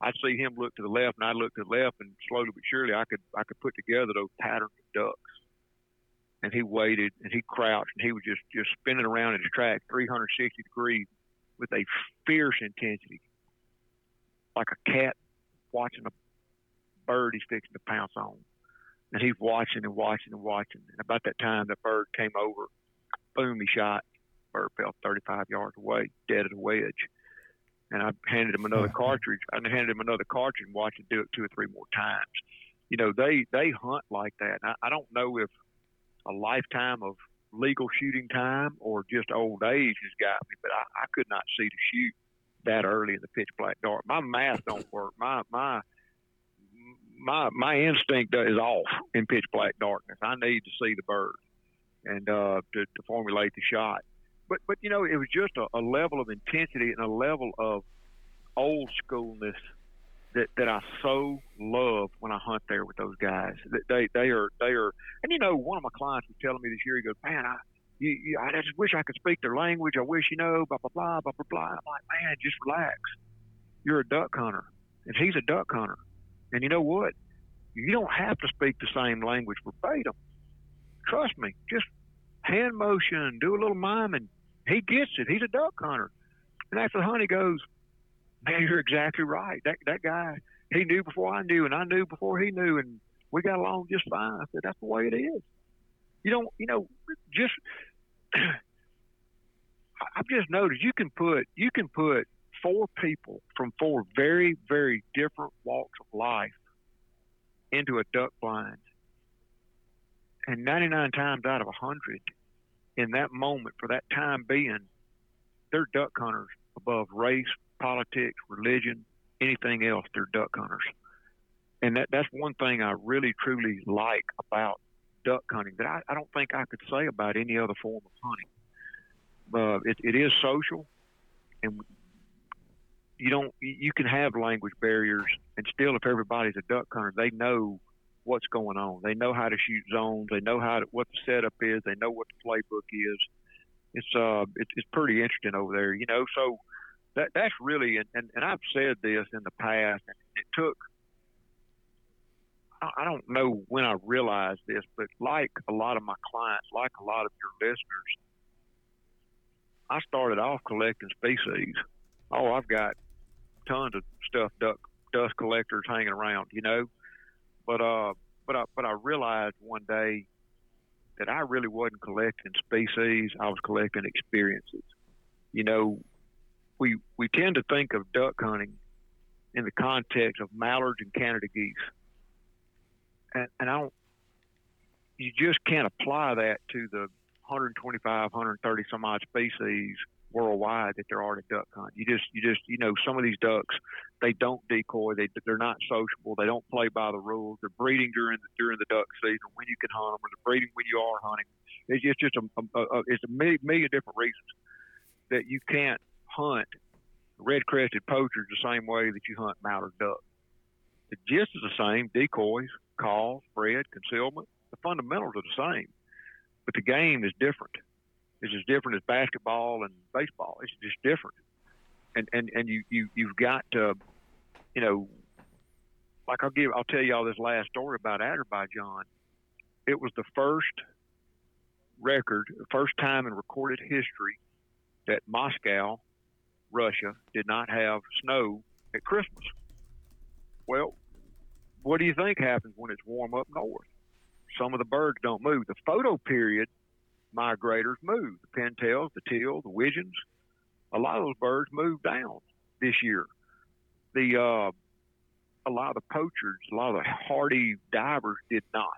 I see him look to the left, and I'd look to the left, and slowly but surely I could I could put together those patterns of ducks. And he waited, and he crouched, and he was just just spinning around in his track 360 degrees with a fierce intensity, like a cat watching a bird he's fixing to pounce on. and he's watching and watching and watching. And about that time, the bird came over, boom, he shot. Bird fell 35 yards away, dead at a wedge. And I handed him another cartridge. I handed him another cartridge and watched him do it two or three more times. You know, they they hunt like that. I, I don't know if a lifetime of legal shooting time or just old age has got me, but I, I could not see to shoot that early in the pitch black dark. My math don't (laughs) work. My my my my instinct is off in pitch black darkness. I need to see the bird and uh, to, to formulate the shot. But but you know it was just a, a level of intensity and a level of old schoolness that that I so love when I hunt there with those guys. That They they are they are and you know one of my clients was telling me this year he goes man I you, you, I just wish I could speak their language. I wish you know blah blah blah blah blah blah. I'm like man just relax. You're a duck hunter and he's a duck hunter. And you know what? You don't have to speak the same language verbatim. Trust me. Just hand motion, do a little miming. He gets it. He's a duck hunter. And after the hunt, he goes, man, you're exactly right. That that guy, he knew before I knew, and I knew before he knew, and we got along just fine. I said, that's the way it is. You don't, you know, just (clears throat) I've just noticed you can put you can put four people from four very very different walks of life into a duck blind, and 99 times out of 100, in that moment for that time being, they're duck hunters above race, politics, religion, anything else, they're duck hunters. And that, that's one thing I really, truly like about duck hunting that I, I don't think I could say about any other form of hunting. Uh, it, it is social, and you don't you can have language barriers, and still, if everybody's a duck hunter, they know what's going on. They know how to shoot zones. They know how to, what the setup is. They know what the playbook is. It's uh, it, it's pretty interesting over there, you know. So that that's really and, and, and I've said this in the past and it took I don't know when I realized this, but like a lot of my clients, like a lot of your listeners, I started off collecting species. Oh, I've got tons of stuff duck dust collectors hanging around, you know. But uh but I but I realized one day that I really wasn't collecting species, I was collecting experiences. You know, we we tend to think of duck hunting in the context of mallards and Canada geese, and, and I don't. You just can't apply that to the 125, 130 some odd species worldwide that there are to duck hunt. You just, you just, you know, some of these ducks, they don't decoy. They, they're not sociable. They don't play by the rules. They're breeding during the during the duck season when you can hunt them, or they're breeding when you are hunting. It's just, just a, a, a it's a million, million different reasons that you can't hunt red crested pochards the same way that you hunt mallard duck. The gist is the same decoys, calls, spread, concealment. The fundamentals are the same, but the game is different. It's as different as basketball and baseball. It's just different. And, and, and you, you, you've got to, you know, like I'll give, I'll tell you all this last story about Azerbaijan. It was the first record, first time in recorded history that Moscow, Russia, did not have snow at Christmas. Well, what do you think happens when it's warm up north? Some of the birds don't move. The photo period migrators move. The pintails, the teal, the widgeons, a lot of those birds moved down this year. The uh, a lot of the pochards, a lot of the hardy divers did not,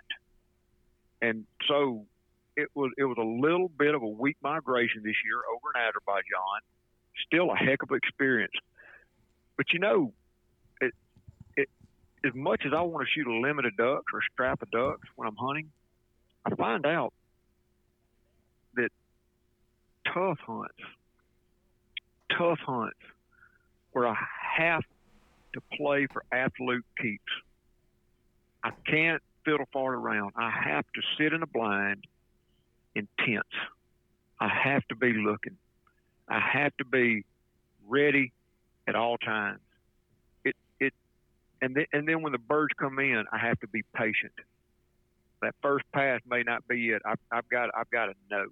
and so it was it was a little bit of a weak migration this year over in Azerbaijan. Still a heck of an experience, but you know, it, it as much as I want to shoot a limit of ducks or a strap of ducks when I'm hunting, I find out that tough hunts, tough hunts, where I have to play for absolute keeps. I can't fiddle far around. I have to sit in a blind intense. I have to be looking. I have to be ready at all times. It it and then and then when the birds come in, I have to be patient. That first pass may not be it. I've, I've got I've got to know.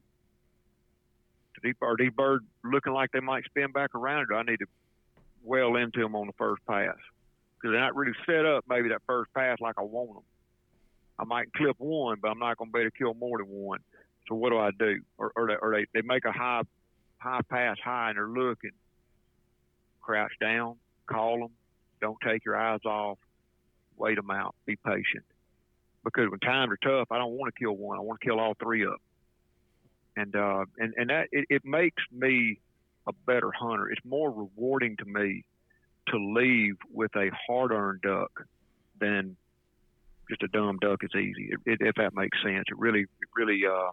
Are these birds looking like they might spin back around, or do I need to well into them on the first pass? Because they're not really set up maybe that first pass like I want them. I might clip one, but I'm not going to be able to kill more than one. So what do I do? Or, or, they, or they, they make a high high pass high and they're looking. Crouch down, call them. Don't take your eyes off. Wait them out. Be patient. Because when times are tough, I don't want to kill one. I want to kill all three of them. And uh, and and that it, it makes me a better hunter. It's more rewarding to me to leave with a hard-earned duck than just a dumb duck. It's easy, it, it, if that makes sense. It really, it really, uh,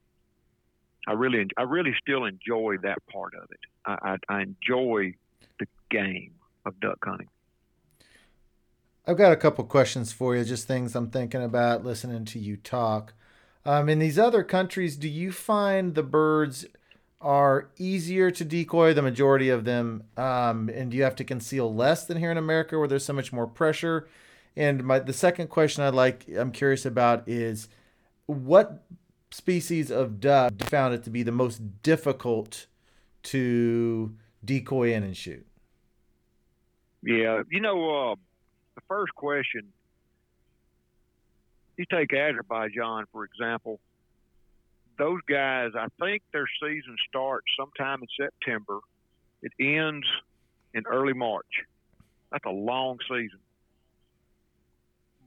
I really, I really still enjoy that part of it. I, I, I enjoy the game of duck hunting. I've got a couple questions for you, just things I'm thinking about listening to you talk. Um, in these other countries, do you find the birds are easier to decoy, the majority of them, um, and do you have to conceal less than here in America, where there's so much more pressure? And my the second question I'd like, I'm curious about is what species of duck found it to be the most difficult to decoy in and shoot? Yeah, you know, uh, the first question, you take Azerbaijan, for example. Those guys, I think their season starts sometime in September. It ends in early March. That's a long season.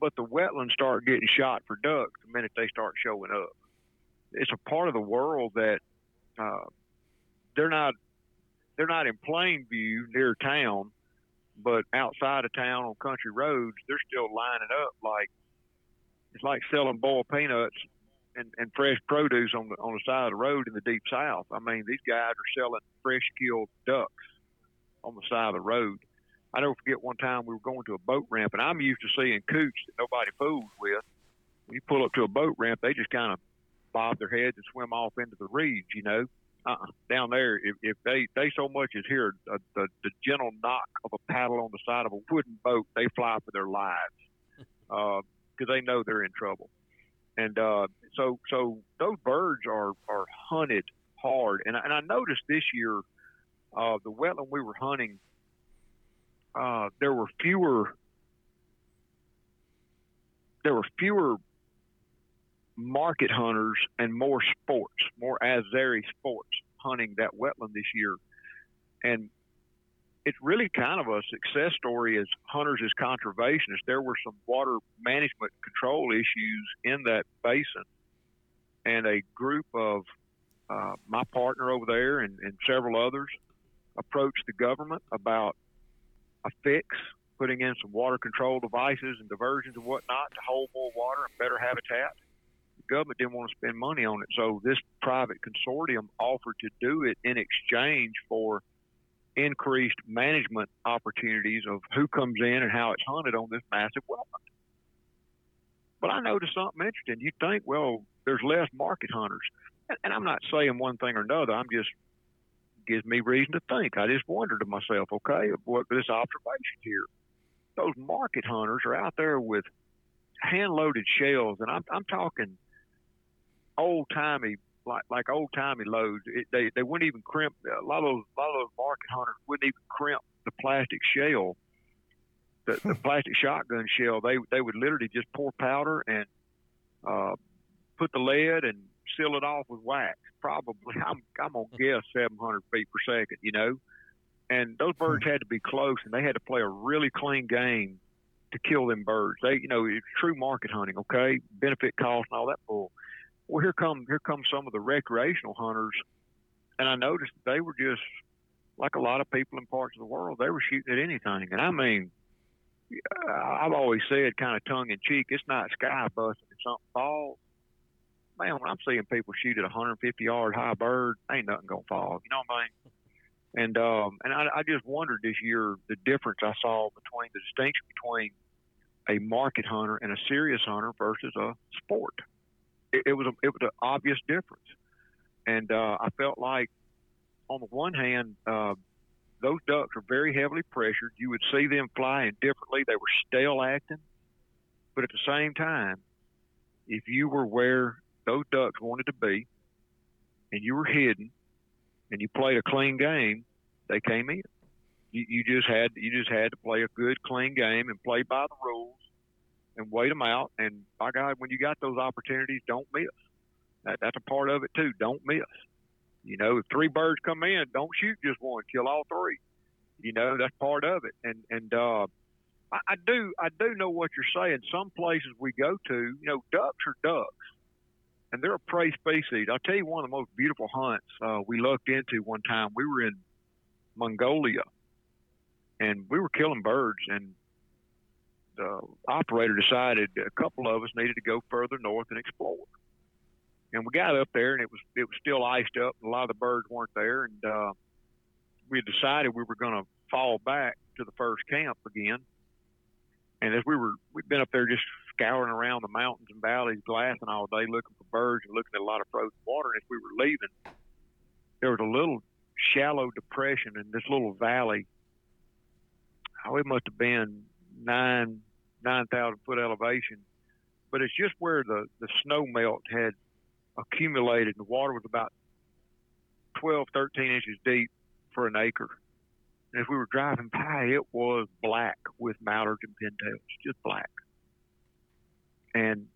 But the wetlands start getting shot for ducks the minute they start showing up. It's a part of the world that uh, they're not they're not in plain view near town, but outside of town on country roads, they're still lining up like it's like selling boiled peanuts and, and fresh produce on the on the side of the road in the deep south. I mean, these guys are selling fresh killed ducks on the side of the road. I never forget one time we were going to a boat ramp, and I'm used to seeing coots that nobody fools with. When you pull up to a boat ramp, they just kind of bob their heads and swim off into the reeds, you know uh-uh. down there, if, if they they so much as hear a, the the gentle knock of a paddle on the side of a wooden boat, they fly for their lives (laughs) because they know they're in trouble. And uh, so so those birds are are hunted hard. And and I noticed this year, uh, the wetland we were hunting, uh, there were fewer there were fewer market hunters and more sports, more Azeri sports hunting that wetland this year. And it's really kind of a success story as hunters as conservationists. There were some water management control issues in that basin, and a group of uh, my partner over there and, and several others approached the government about a fix, putting in some water control devices and diversions and whatnot to hold more water and better habitat The government didn't want to spend money on it. So this private consortium offered to do it in exchange for increased management opportunities of who comes in and how it's hunted on this massive wetland. But I noticed something interesting. You think, well, there's less market hunters. And, I'm not saying one thing or another. I'm just gives me reason to think. I just wondered to myself, okay, what this observation here. Those market hunters are out there with hand loaded shells, and I'm I'm talking old timey like like old timey loads. It, they they wouldn't even crimp a lot of those a lot of those market hunters wouldn't even crimp the plastic shell, the, the plastic shotgun shell. They they would literally just pour powder and uh, put the lead and seal it off with wax. Probably I'm I'm gonna guess 700 feet per second. You know, and those birds had to be close and they had to play a really clean game to kill them birds. They you know it's true market hunting. Okay, benefit cost and all that bull well, here come here come some of the recreational hunters, and I noticed they were just like a lot of people in parts of the world. They were shooting at anything, and I mean, I've always said, kind of tongue in cheek, it's not sky busting if something falls. Man, when I'm seeing people shoot at 150 yard high bird, ain't nothing gonna fall. You know what I mean? And um, and I, I just wondered this year the difference I saw between the distinction between a market hunter and a serious hunter versus a sport it, it was a, it was an obvious difference, and uh, I felt like on the one hand, uh, those ducks are very heavily pressured. You would see them flying differently. They were stale acting, but at the same time, if you were where those ducks wanted to be, and you were hidden, and you played a clean game, they came in. You, you just had you just had to play a good, clean game and play by the rules and wait them out. And by God, when you got those opportunities, don't miss. That, that's a part of it too. Don't miss. You know, if three birds come in, don't shoot just one. Kill all three. You know, that's part of it. And and uh, I, I do I do know what you're saying. Some places we go to, you know, ducks are ducks, and they're a prey species. I'll tell you one of the most beautiful hunts uh, we looked into one time. We were in Mongolia, and we were killing birds, and the operator decided a couple of us needed to go further north and explore. And we got up there, and it was it was still iced up, and a lot of the birds weren't there, and uh, we decided we were going to fall back to the first camp again. And as we were, we'd been up there just scouring around the mountains and valleys, glassing all day, looking for birds and looking at a lot of frozen water. And as we were leaving, there was a little shallow depression in this little valley. Oh, it must have been nine nine thousand foot elevation, but it's just where the the snow melt had accumulated. and The water was about 12, 13 inches deep for an acre. And as we were driving by, it was black with mallards and pintails, just black. And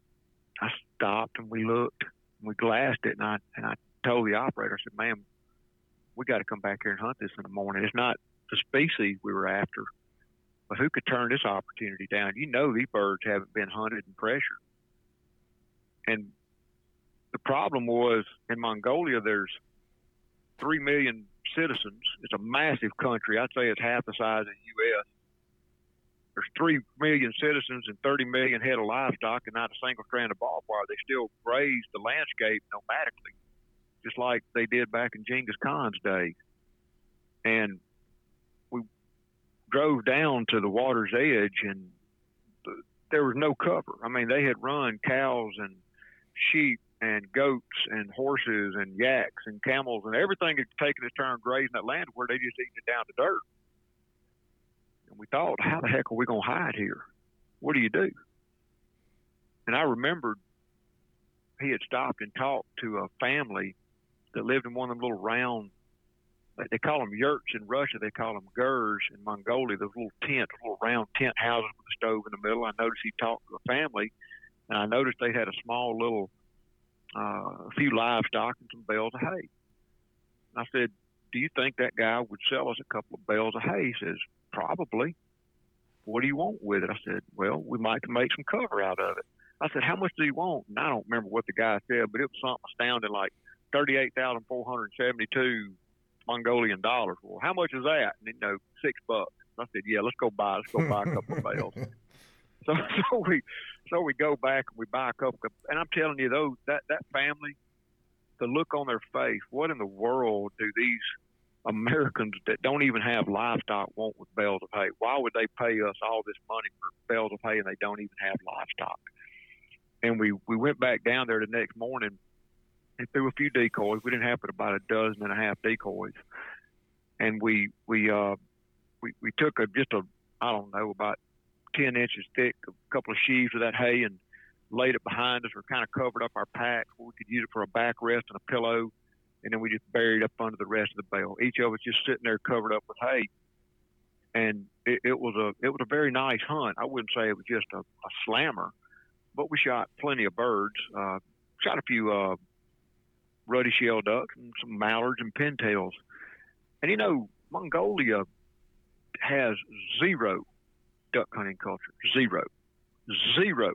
I stopped and we looked, and we glassed it, and I and I told the operator, I said, "Ma'am, we got to come back here and hunt this in the morning. It's not the species we were after, but who could turn this opportunity down? You know, these birds haven't been hunted and pressured. And the problem was in Mongolia, there's three million citizens. It's a massive country. I'd say it's half the size of the U.S. There's three million citizens and 30 million head of livestock, and not a single strand of barbed wire. They still graze the landscape nomadically, just like they did back in Genghis Khan's day. And drove down to the water's edge, and the, there was no cover. I mean, they had run cows and sheep and goats and horses and yaks and camels and everything had taken its turn grazing that land where they just eating it down to dirt. And we thought, how the heck are we going to hide here? What do you do? And I remembered he had stopped and talked to a family that lived in one of them little round, they call them yurts in Russia, they call them gers in Mongolia, those little tent, little round tent houses with a stove in the middle. I noticed he talked to a family, and I noticed they had a small little uh, a few livestock and some bales of hay. And I said, Do you think that guy would sell us a couple of bales of hay? He says, Probably. What do you want with it? I said, Well, we might make some cover out of it. I said, How much do you want? And I don't remember what the guy said, but it was something astounding like 38472 Mongolian dollars. Well, how much is that? And you know, six bucks. I said, Yeah, let's go buy. Let's go buy a couple of (laughs) bales. So, (laughs) so we so we go back and we buy a couple of, and I'm telling you those that that family, the look on their face, what in the world do these Americans that don't even have livestock want with bales of hay? Why would they pay us all this money for bales of hay and they don't even have livestock? And we we went back down there the next morning and threw a few decoys. We didn't have but about a dozen and a half decoys, and we we uh we we took a just a I don't know about 10 inches thick, a couple of sheaves of that hay, and laid it behind us or kind of covered up our pack. We could use it for a backrest and a pillow, and then we just buried up under the rest of the bale. Each of us just sitting there covered up with hay. And it, it was a it was a very nice hunt. I wouldn't say it was just a, a slammer, but we shot plenty of birds. Uh, shot a few uh, ruddy shelducks and some mallards and pintails. And you know, Mongolia has zero duck hunting culture. Zero, zero.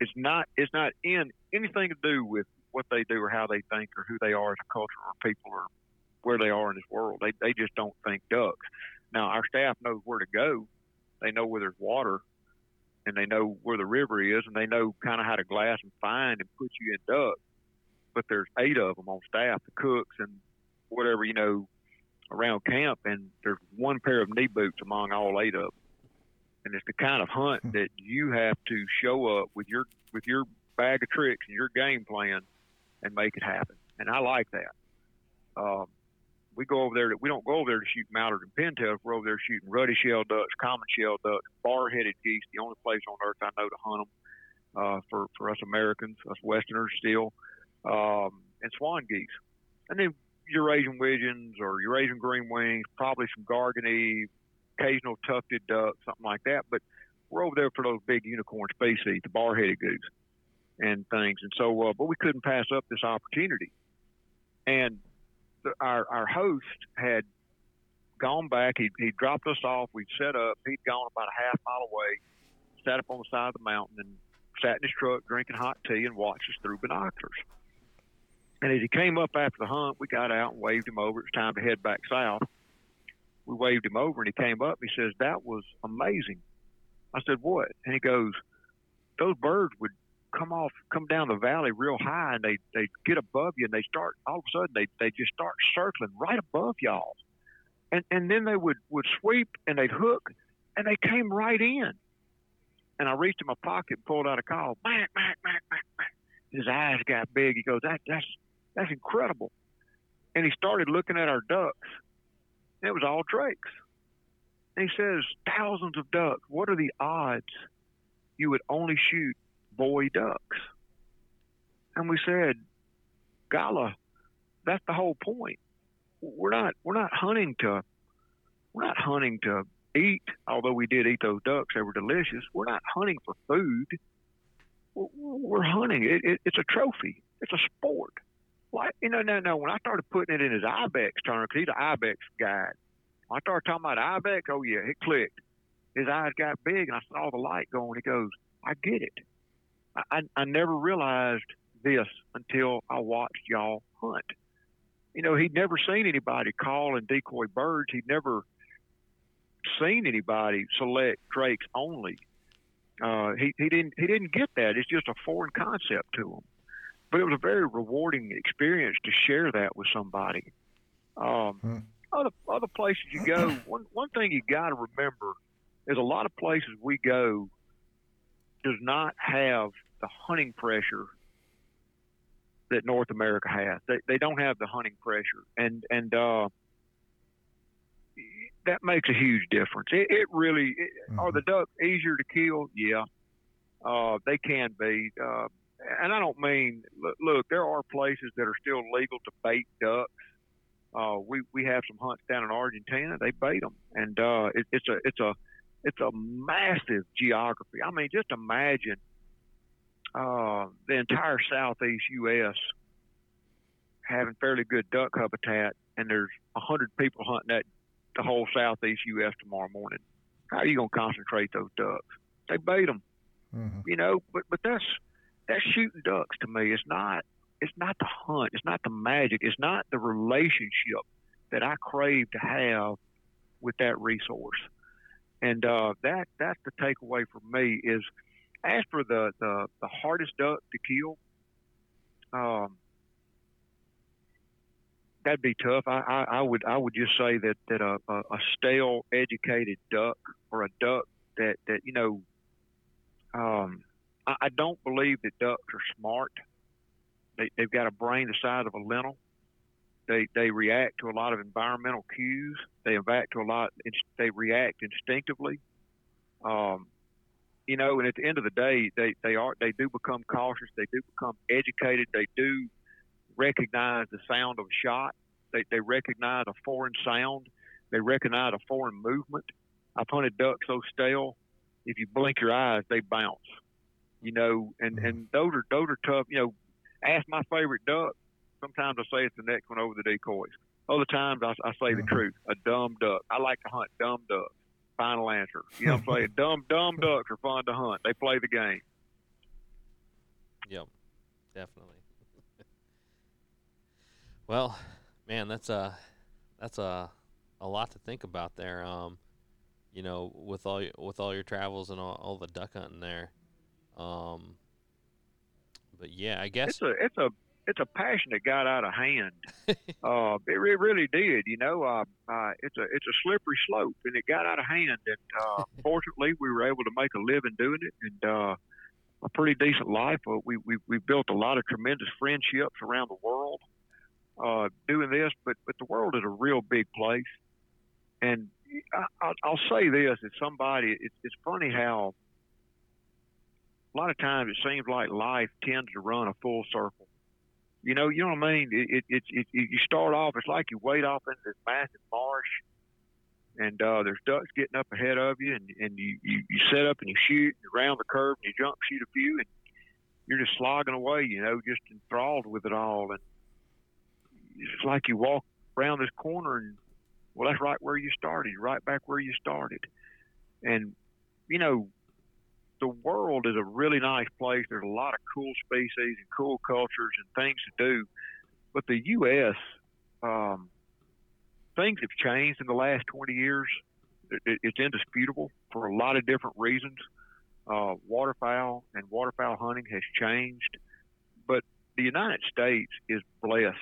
It's not. It's not in anything to do with what they do or how they think or who they are as a culture or people or where they are in this world. They they just don't think ducks. Now our staff knows where to go. They know where there's water, and they know where the river is, and they know kind of how to glass and find and put you in ducks. But there's eight of them on staff, the cooks and whatever you know around camp, and there's one pair of knee boots among all eight of them and it's the kind of hunt Hmm. that you have to show up with your with your bag of tricks and your game plan and make it happen. And I like that. Um, we go over there. To, we don't go over there to shoot mallard and pintails. We're over there shooting ruddy shelducks, common shelducks, bar-headed geese. The only place on earth I know to hunt them uh, for for us Americans, us Westerners still, um, and swan geese. And then Eurasian widgeons or Eurasian green wings, probably some garganey, occasional tufted duck, something like that. But we're over there for those big unicorn species, the bar-headed goose, and things. And so, uh, but we couldn't pass up this opportunity. And the, our our host had gone back. He he dropped us off. We'd set up. He'd gone about a half mile away, sat up on the side of the mountain, and sat in his truck drinking hot tea and watched us through binoculars. And as he came up after the hunt, we got out and waved him over. It's time to head back south. We waved him over, and he came up. He says, "That was amazing." I said, "What?" And he goes, "Those birds would come off, come down the valley real high, and they they get above you, and they start all of a sudden they they just start circling right above y'all, and and then they would would sweep and they'd hook, and they came right in." And I reached in my pocket and pulled out a call. Mac, mac, mac, mac, mac. His eyes got big. He goes, "That that's that's incredible." And he started looking at our ducks. It was all drakes. And he says, thousands of ducks. What are the odds you would only shoot boy ducks? And we said, Gala, that's the whole point. We're not we're not hunting to we're not hunting to eat, although we did eat those ducks. They were delicious. We're not hunting for food. We're hunting. It, it, it's a trophy. It's a sport. Like you know, no, no. When I started putting it in his ibex term, because he's an ibex guy, I started talking about ibex. Oh yeah, it clicked. His eyes got big, and I saw the light going. He goes, "I get it." I, I, I never realized this until I watched y'all hunt. You know, he'd never seen anybody call and decoy birds. He'd never seen anybody select drakes only. Uh, he, he didn't he didn't get that. It's just a foreign concept to him but it was a very rewarding experience to share that with somebody. Um, hmm. Other other places you go, (clears throat) one one thing you got to remember is a lot of places we go does not have the hunting pressure that North America has. They they don't have the hunting pressure, and and uh, that makes a huge difference. It, it really it, mm-hmm. are the ducks easier to kill? Yeah, uh, they can be. Uh, and I don't mean look, there are places that are still legal to bait ducks. Uh, we we have some hunts down in Argentina. They bait them, and uh, it, it's a it's a it's a massive geography. I mean, just imagine uh, the entire southeast U.S. having fairly good duck habitat, and there's a hundred people hunting that the whole southeast U.S. tomorrow morning. How are you going to concentrate those ducks? They bait them, mm-hmm. you know. But but that's that's shooting ducks to me. It's not it's not the hunt. It's not the magic. It's not the relationship that I crave to have with that resource. And uh, that that's the takeaway for me is as for the, the, the hardest duck to kill, um, that'd be tough. I, I, I, would I would just say that that a, a, a stale educated duck or a duck that that you know um, I, I don't believe that ducks are smart. They, they've got a brain the size of a lentil. They they react to a lot of environmental cues. They react to a lot. They react instinctively. Um, you know, and at the end of the day, they they are they do become cautious. They do become educated. They do recognize the sound of a shot. They they recognize a foreign sound. They recognize a foreign movement. I've hunted ducks so stale. If you blink your eyes, they bounce you know, and mm-hmm. and those are those are tough. You know, ask my favorite duck. Sometimes I say it's the next one over the decoys. Other times I, I say the mm-hmm. truth. A dumb duck. I like to hunt dumb ducks. Final answer. You know what I'm (laughs) saying? dumb dumb ducks are fun to hunt. They play the game. Yep, definitely. (laughs) well, man, that's a that's a a lot to think about there. Um, you know, with all with all your travels and all, all the duck hunting there. Um, but yeah, I guess it's a it's a it's a passion that got out of hand. uh, (laughs) it, it really did. You know, uh, uh, it's a it's a slippery slope, and it got out of hand. And uh, (laughs) fortunately, we were able to make a living doing it, and uh, a pretty decent life. Uh, we we we built a lot of tremendous friendships around the world uh, doing this. But but the world is a real big place, and I, I'll say this: if somebody, it's, it's funny how a lot of times it seems like life tends to run a full circle. You know, you know what I mean? It, it, it, it, you start off, it's like you wade off into this massive marsh, and uh, there's ducks getting up ahead of you, and, and you, you, you set up and you shoot around the curve and you jump shoot a few, and you're just slogging away, you know, just enthralled with it all. And it's like you walk around this corner, and well, that's right where you started, right back where you started. And, you know, the world is a really nice place. There's a lot of cool species and cool cultures and things to do. But the U.S., um, things have changed in the last 20 years. It, it's indisputable for a lot of different reasons. Uh, waterfowl and waterfowl hunting has changed, but the United States is blessed.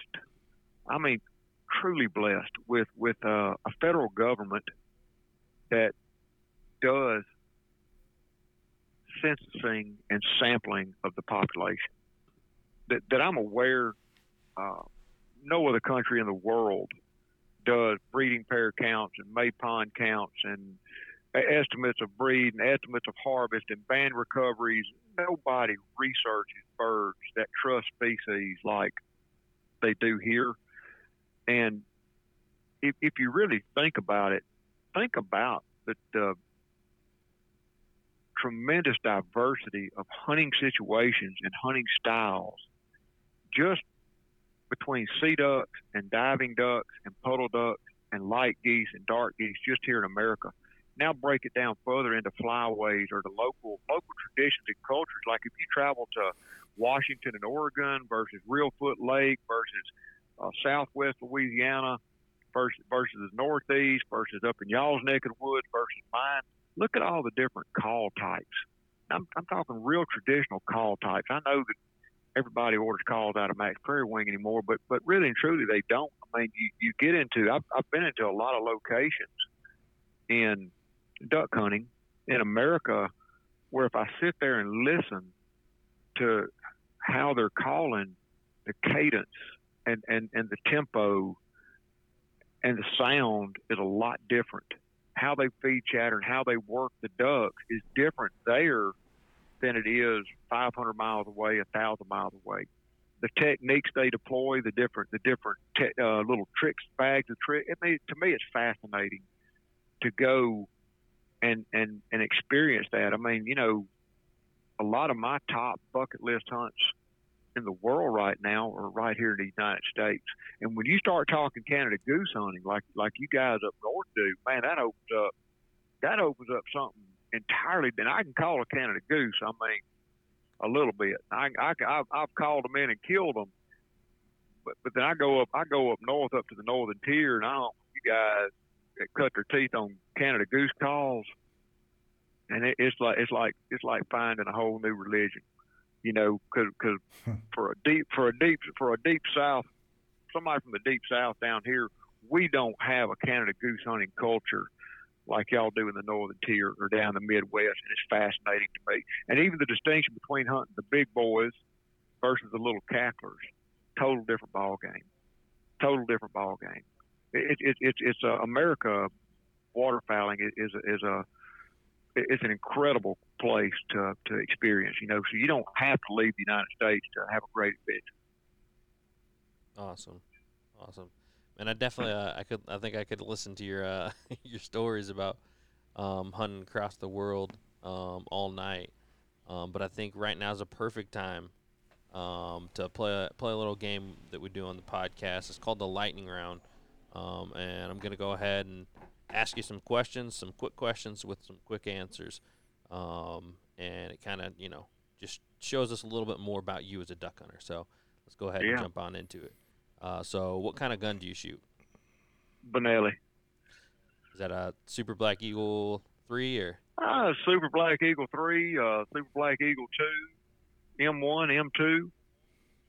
I mean, truly blessed with with uh, a federal government that does censusing and sampling of the population. That, that I'm aware, uh, no other country in the world does breeding pair counts and May pond counts and estimates of breed and estimates of harvest and band recoveries. Nobody researches birds that trust species like they do here. And if, if you really think about it, think about the, the tremendous diversity of hunting situations and hunting styles just between sea ducks and diving ducks and puddle ducks and light geese and dark geese just here in America. Now break it down further into flyways or the local local traditions and cultures. Like if you travel to Washington and Oregon versus Reelfoot Lake versus uh, Southwest Louisiana versus versus the Northeast versus up in y'all's neck of the woods versus mine. Look at all the different call types. I'm, I'm talking real traditional call types. I know that everybody orders calls out of Mack's Prairie Wing anymore, but but really and truly they don't. I mean, you, you get into I've, I've been into a lot of locations in duck hunting in America where if I sit there and listen to how they're calling the cadence and, and, and the tempo and the sound is a lot different. How they feed chatter and how they work the ducks is different there than it is 500 miles away, 1,000 miles away. The techniques they deploy, the different, the different te- uh, little tricks, bags of tricks. I mean, to me, it's fascinating to go and and and experience that. I mean, you know, a lot of my top bucket list hunts in the world right now are right here in the United States. And when you start talking Canada goose hunting, like like you guys up north do, man, that opens up that opens up something entirely. Then I can call a Canada goose. I mean, a little bit. I, I I've, I've called them in and killed them, but but then I go up I go up north up to the northern tier, and I don't you guys that cut their teeth on Canada goose calls, and it, it's like it's like it's like finding a whole new religion, you know, because cause (laughs) for a deep for a deep for a deep south, somebody from the deep south down here, we don't have a Canada goose hunting culture like y'all do in the northern tier or down the Midwest, and it's fascinating to me. And even the distinction between hunting the big boys versus the little cacklers, total different ball game. Total different ball game. It, it, it, it's uh, America waterfowling is is a it's an incredible place to to experience. You know, so you don't have to leave the United States to have a great adventure. Awesome, awesome. And I definitely, uh, I could, I think I could listen to your uh, (laughs) your stories about um, hunting across the world um, all night. Um, but I think right now is a perfect time um, to play a, play a little game that we do on the podcast. It's called the lightning round, um, and I'm gonna go ahead and ask you some questions, some quick questions with some quick answers, um, and it kind of you know just shows us a little bit more about you as a duck hunter. So let's go ahead Yeah. and jump on into it. Uh, so, what kind of gun do you shoot? Benelli. Is that a Super Black Eagle three or? Uh, Super Black Eagle three, uh, Super Black Eagle two, M one, M two.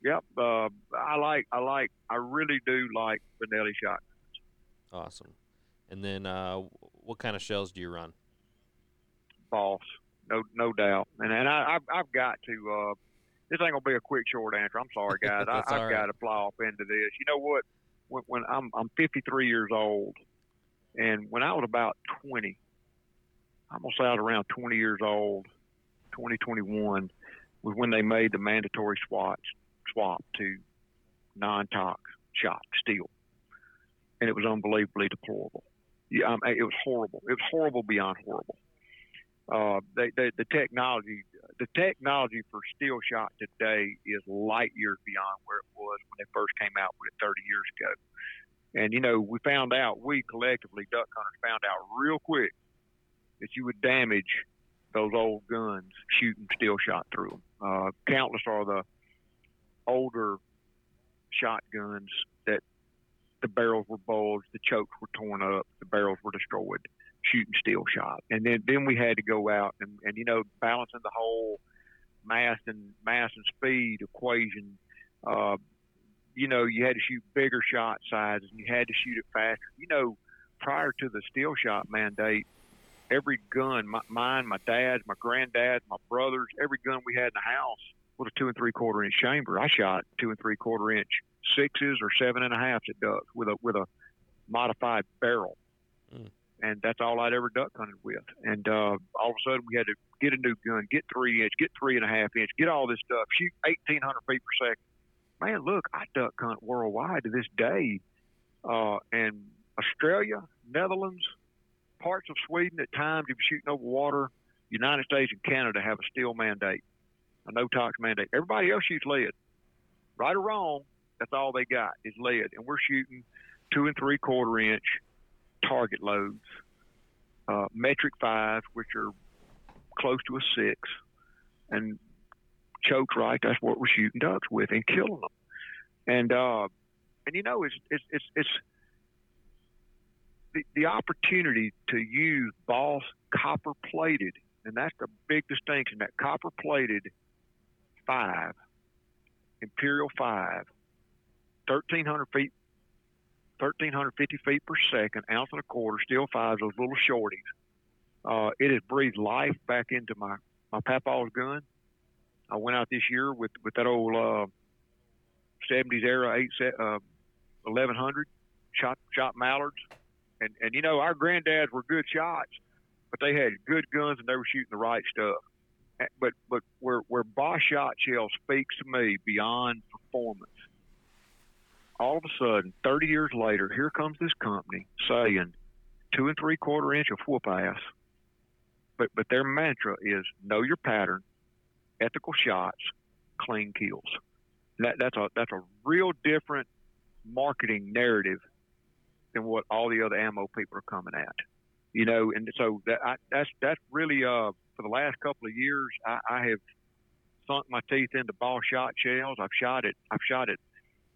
Yep. Uh, I like, I like, I really do like Benelli shotguns. Awesome. And then, uh, what kind of shells do you run? boss, no no doubt. And and I, I've I've got to. Uh, this ain't gonna be a quick short answer. I'm sorry, guys. (laughs) I, I've all got to fly off into this. You know what? When, when I'm I'm 53 years old, and when I was about 20, I'm gonna say I was around 20 years old, 20, 21, was when they made the mandatory swap swap to non-tox shot steel, and it was unbelievably deplorable. Um, it was horrible. It was horrible beyond horrible. Uh, they, they, the technology, the technology for steel shot today is light years beyond where it was when they first came out with it 30 years ago. And you know, we found out, we collectively duck hunters found out real quick that you would damage those old guns shooting steel shot through them. Uh, countless are the older shotguns the barrels were bulged, the chokes were torn up, the barrels were destroyed, shooting steel shot. And then, then we had to go out and, and you know balancing the whole mass and mass and speed equation. Uh, you know, you had to shoot bigger shot sizes and you had to shoot it faster. You know, prior to the steel shot mandate, every gun, my, mine, my dad's, my granddad's, my brother's, every gun we had in the house was a two and three quarter inch chamber. I shot two and three quarter inch sixes or seven and a halfs at ducks with a with a modified barrel, mm. and that's all I'd ever duck hunted with. And uh, all of a sudden, we had to get a new gun, get three inch, get three and a half inch, get all this stuff, shoot eighteen hundred feet per second. Man, look, I duck hunt worldwide to this day, uh, and Australia, Netherlands, parts of Sweden at times, if you're shooting over water, United States and Canada have a steel mandate, a no tox mandate. Everybody else shoots lead. Right or wrong, that's all they got is lead. And we're shooting two and three quarter inch target loads, uh, metric five, which are close to a six, and chokes right. That's what we're shooting ducks with and killing them. And uh, and you know, it's it's it's, it's the, the opportunity to use Boss copper plated, and that's the big distinction. That copper plated five, Imperial five, 1,300 feet, 1,350 feet per second, ounce and a quarter, steel fives, those little shorties. Uh, it has breathed life back into my my papaw's gun. I went out this year with with that old uh, 70s era eight set, uh, 1100 shot shot mallards and and you know our granddads were good shots, but they had good guns and they were shooting the right stuff. But but where where Boss Shot Shell speaks to me beyond performance, all of a sudden, 30 years later, here comes this company saying two and three quarter inch of whoop ass. But but their mantra is know your pattern, ethical shots, clean kills. That, that's a that's a real different marketing narrative than what all the other ammo people are coming at. You know, and so that I, that's that's really uh for the last couple of years I, I have sunk my teeth into Boss shot shells. I've shot it. I've shot it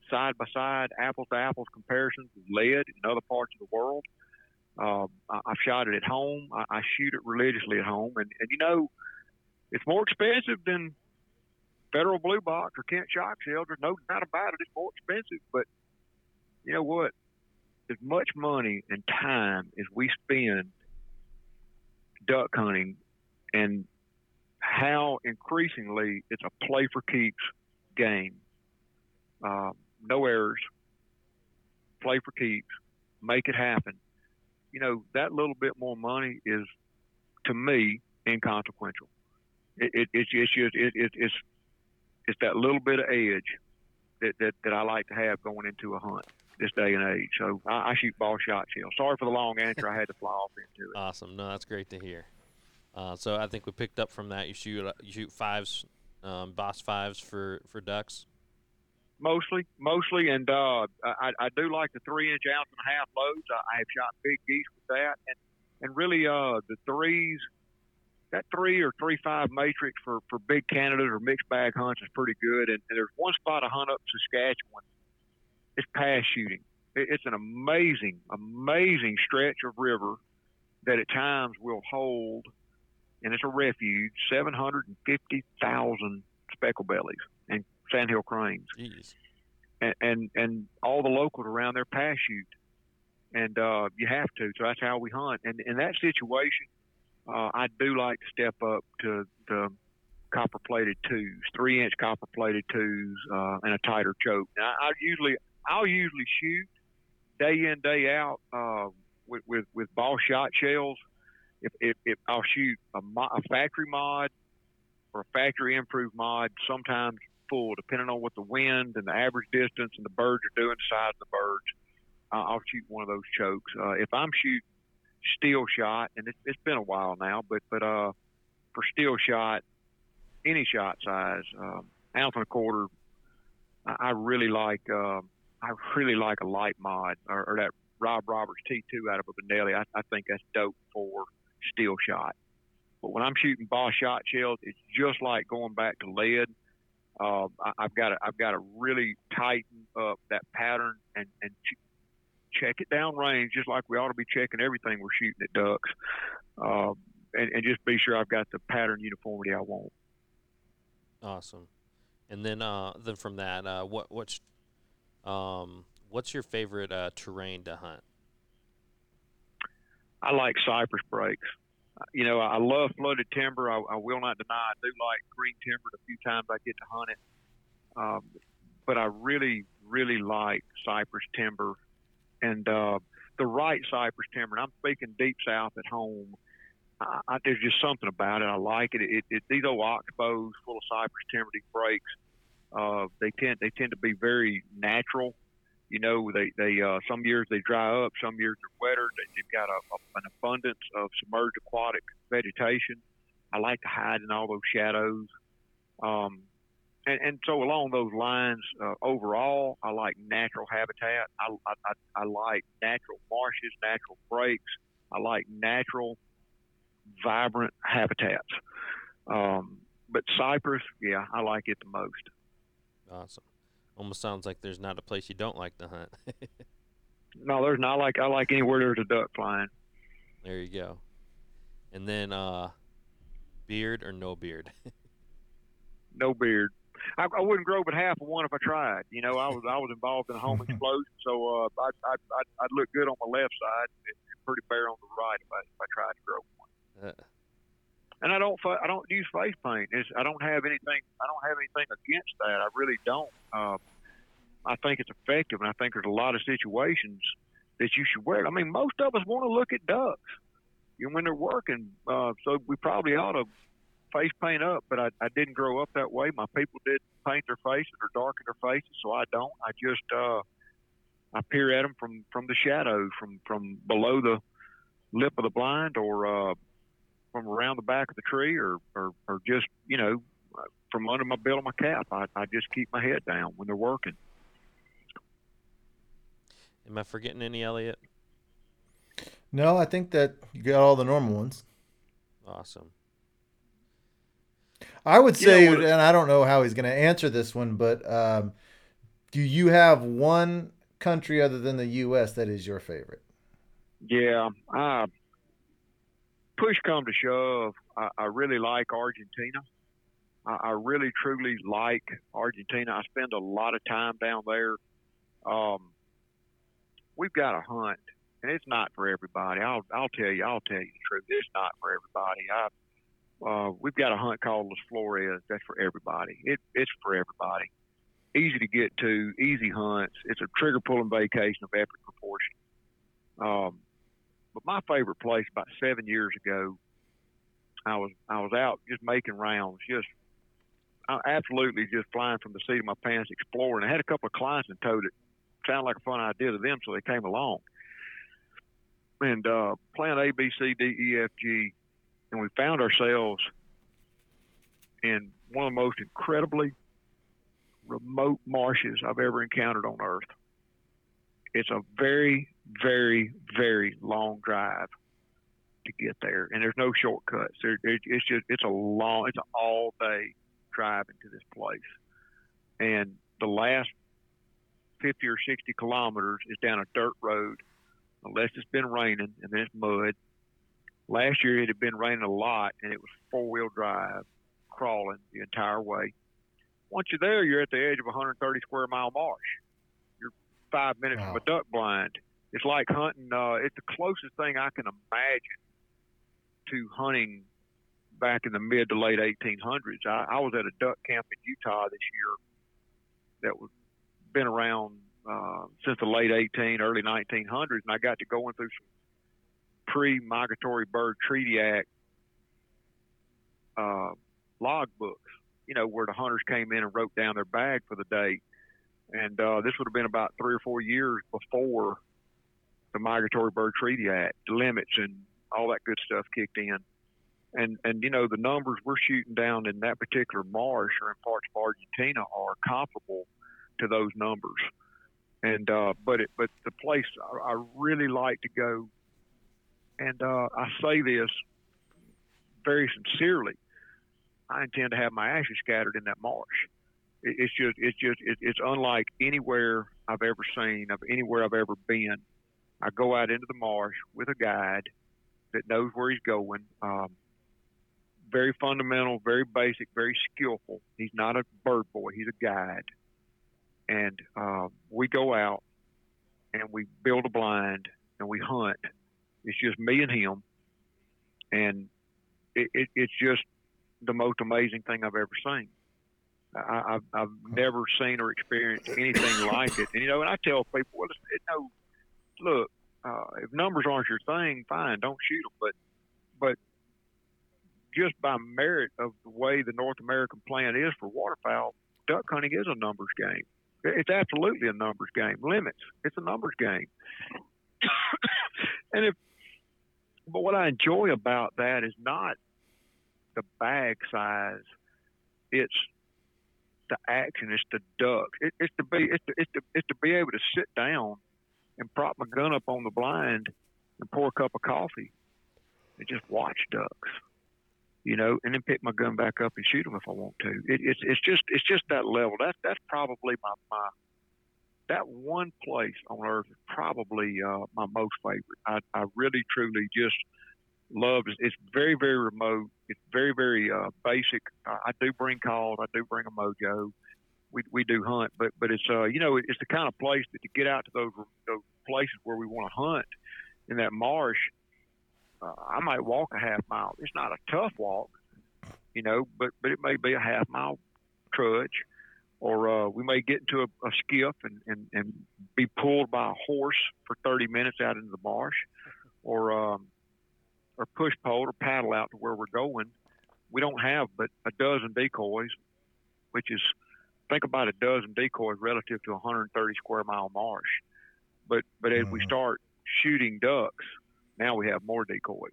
side by side, apples to apples comparisons with lead in other parts of the world. Uh, I've shot it at home. I, I shoot it religiously at home, and, and you know, it's more expensive than Federal Blue Box or Kent Shock Shells. There's no doubt about it. It's more expensive, but you know what? as much money and time as we spend duck hunting and how increasingly it's a play for keeps game. Uh, no errors, play for keeps, make it happen. You know, that little bit more money is, to me, inconsequential. It, it, it's, it's just, it, it, it's, it's that little bit of edge that, that, that I like to have going into a hunt this day and age. So I, I shoot Boss shot shell. Sorry for the long answer. I had to fly off into it. (laughs) Awesome. No, that's great to hear. Uh, so I think we picked up from that. You shoot uh, you shoot fives, um, boss fives for for ducks. Mostly, mostly, and uh, I, I do like the three inch ounce and a half loads. I, I have shot big geese with that, and and really uh, the threes, that three or three five matrix for for big Canadas or mixed bag hunts is pretty good. And, and there's one spot I hunt up Saskatchewan it's pass shooting. It's an amazing, amazing stretch of river that at times will hold, and it's a refuge, 750,000 speckle bellies and sandhill cranes. Jeez. And, and, and all the locals around there pass shoot. And uh, you have to, so that's how we hunt. And in that situation, uh, I do like to step up to the copper plated twos, three inch copper plated twos, uh, and a tighter choke. Now, I usually I'll usually shoot day in day out uh, with, with with Boss shot shells. If, if, if I'll shoot a, mo- a factory mod or a factory improved mod, sometimes full, depending on what the wind and the average distance and the birds are doing, size of the birds. Uh, I'll shoot one of those chokes. Uh, if I'm shooting steel shot, and it's, it's been a while now, but but uh, for steel shot, any shot size, um, ounce and a quarter, I, I really like. Uh, I really like a light mod or, or that Rob Roberts T2 out of a Benelli. I, I think that's dope for steel shot. But when I'm shooting Boss shot shells, it's just like going back to lead. Uh, I, I've got to I've got to really tighten up that pattern and and ch- check it down range, just like we ought to be checking everything we're shooting at ducks, uh, and, and just be sure I've got the pattern uniformity I want. Awesome. And then, uh, then from that, uh, what what's um, what's your favorite uh, terrain to hunt? I like cypress breaks. Uh, You know, I love flooded timber. I, I will not deny I do like green timber. The few times I get to hunt it, um, but I really, really like cypress timber, and uh, the right cypress timber. And I'm speaking deep south at home. I, I, there's just something about it. I like it. It, it these old oxbows full of cypress timber, these breaks. Uh, they tend they tend to be very natural. You know, they they uh, some years they dry up, some years they're wetter. They, they've got a, a, an abundance of submerged aquatic vegetation. I like to hide in all those shadows. Um, and, and so along those lines, uh, overall, I like natural habitat. I, I, I, I like natural marshes, natural breaks. I like natural, vibrant habitats. Um, but cypress, yeah, I like it the most. Awesome. Almost sounds like there's not a place you don't like to hunt. (laughs) No, there's not like I like anywhere there's a duck flying. there you go. And then, uh, beard or no beard? (laughs) No beard. I, I wouldn't grow but half of one if I tried. You know, I was I was involved in a home (laughs) explosion, so uh, I'd, I'd, I'd, I'd look good on my left side and pretty bare on the right if I, if I tried to grow one. Uh, And I don't I don't use face paint. It's, I don't have anything I don't have anything against that. I really don't. Uh, I think it's effective, and I think there's a lot of situations that you should wear. it. I mean, most of us want to look at ducks, you know, when they're working. Uh, so we probably ought to face paint up, but I, I didn't grow up that way. My people did paint their faces or darken their faces, so I don't. I just uh, I peer at them from from the shadows, from from below the lip of the blind, or uh, from around the back of the tree, or or, or just you know from under my bill of my cap. I, I just keep my head down when they're working. Am I forgetting any, Elliot? No, I think that you got all the normal ones. Awesome. I would You know say, what- and I don't know how he's going to answer this one, but um, do you have one country other than the U.S. that is your favorite? Yeah, I push come to shove, I, I really like Argentina. I, I really truly like Argentina. I spend a lot of time down there. Um, we've got a hunt, and it's not for everybody. I'll I'll tell you, I'll tell you the truth. It's not for everybody. I uh, we've got a hunt called Las Flores. That's for everybody. It it's for everybody. Easy to get to, easy hunts. It's a trigger pulling vacation of epic proportion. Um, but my favorite place about seven years ago, I was I was out just making rounds, just I absolutely just flying from the seat of my pants, exploring. I had a couple of clients and told it sounded like a fun idea to them, so they came along. And uh, playing A, B, C, D, E, F, G, and we found ourselves in one of the most incredibly remote marshes I've ever encountered on Earth. It's a very, very, very long drive to get there, and there's no shortcuts. There, it, it's just it's a long, it's an all day drive into this place, and the last 50 or 60 kilometers is down a dirt road, unless it's been raining and then it's mud. Last year it had been raining a lot, and it was four wheel drive, crawling the entire way. Once you're there, you're at the edge of a 130 square mile marsh. You're five minutes from a duck blind. It's like hunting. Uh, it's the closest thing I can imagine to hunting back in the mid to late 1800s. I, I was at a duck camp in Utah this year that was been around uh, since the late 18, early 1900s, and I got to going through some pre-migratory bird treaty act uh, log books. You know where the hunters came in and wrote down their bag for the day, and uh, this would have been about three or four years before the Migratory Bird Treaty Act, limits, and all that good stuff kicked in. And and you know the numbers we're shooting down in that particular marsh or in parts of Argentina are comparable to those numbers. And uh, but it but the place I, I really like to go, and uh, I say this very sincerely. I intend to have my ashes scattered in that marsh. It, it's just it's just it, it's unlike anywhere I've ever seen of anywhere I've ever been. I go out into the marsh with a guide that knows where he's going. Um, very fundamental, very basic, very skillful. He's not a bird boy; he's a guide. And uh, we go out and we build a blind and we hunt. It's just me and him, and it, it, it's just the most amazing thing I've ever seen. I, have I've never seen or experienced anything (laughs) like it. And you know, and I tell people, well, it, no, look, uh, if numbers aren't your thing, fine, don't shoot them. But but just by merit of the way the North American plan is for waterfowl, duck hunting is a numbers game. It's absolutely a numbers game. Limits, it's a numbers game. (coughs) and if, but what I enjoy about that is not the bag size; it's the action. It's the duck. It, it's to be it's to, it's to it's to be able to sit down and prop my gun up on the blind and pour a cup of coffee and just watch ducks, you know, and then pick my gun back up and shoot them if I want to. It, it's it's just it's just that level. That's that's probably my my that one place on earth is probably uh, my most favorite. I, I really truly just love it. It's very very remote. It's very very uh, basic. I, I do bring calls. I do bring a mojo we, we do hunt, but but it's uh you know it's the kind of place that to get out to those those places where we want to hunt in that marsh. Uh, I might walk a half mile. It's not a tough walk, you know, but but it may be a half mile trudge, or uh, we may get into a, a skiff and, and and be pulled by a horse for 30 minutes out into the marsh, or um, or push pole or paddle out to where we're going. We don't have but a dozen decoys, which is think about a dozen decoys relative to a 130 square mile marsh. But but as mm-hmm. we start shooting ducks, now we have more decoys.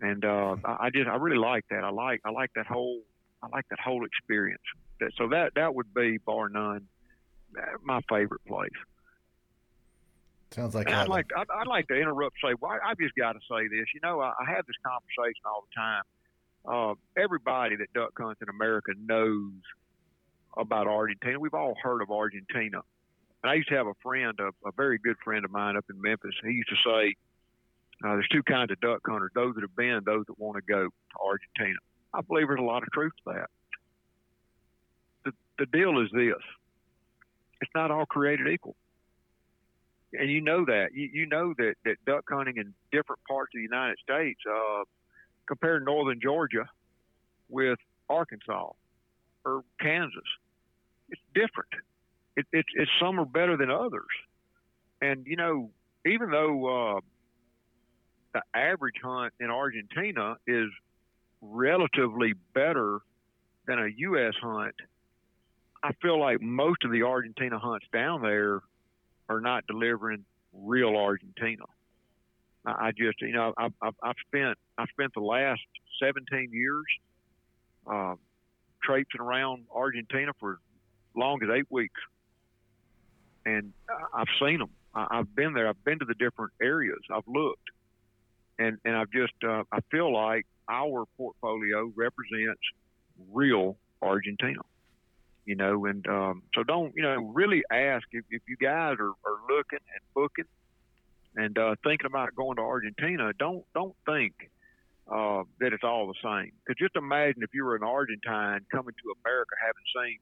And uh, I, I just I really like that. I like I like that whole I like that whole experience. That, so that that would be bar none my favorite place. Sounds like I'd like I'd, I'd, like to interrupt. Say, well, I, have just got to say this. You know, I, I have this conversation all the time. Uh, everybody that duck hunts in America knows about Argentina. We've all heard of Argentina. And I used to have a friend, a, a very good friend of mine up in Memphis. He used to say, uh, there's two kinds of duck hunters those that have been, those that want to go to Argentina. I believe there's a lot of truth to that. The, the deal is this it's not all created equal. And you know that. You, you know that, that duck hunting in different parts of the United States, uh, compare northern Georgia with Arkansas or Kansas it's different. It, it's it's some are better than others, and you know even though uh, the average hunt in Argentina is relatively better than a U.S. hunt, I feel like most of the Argentina hunts down there are not delivering real Argentina. I, I just, you know, I've, I've, I've spent I've spent the last 17 years uh, traipsing around Argentina for as long as eight weeks, and I've seen them. I've been there. I've been to the different areas. I've looked, and and I've just uh, I feel like our portfolio represents real Argentina. You know, and um, so don't you know really ask if, if you guys are, are looking and booking and uh, thinking about going to Argentina. Don't don't think uh, that it's all the same. Because just imagine if you were an Argentine coming to America, having seen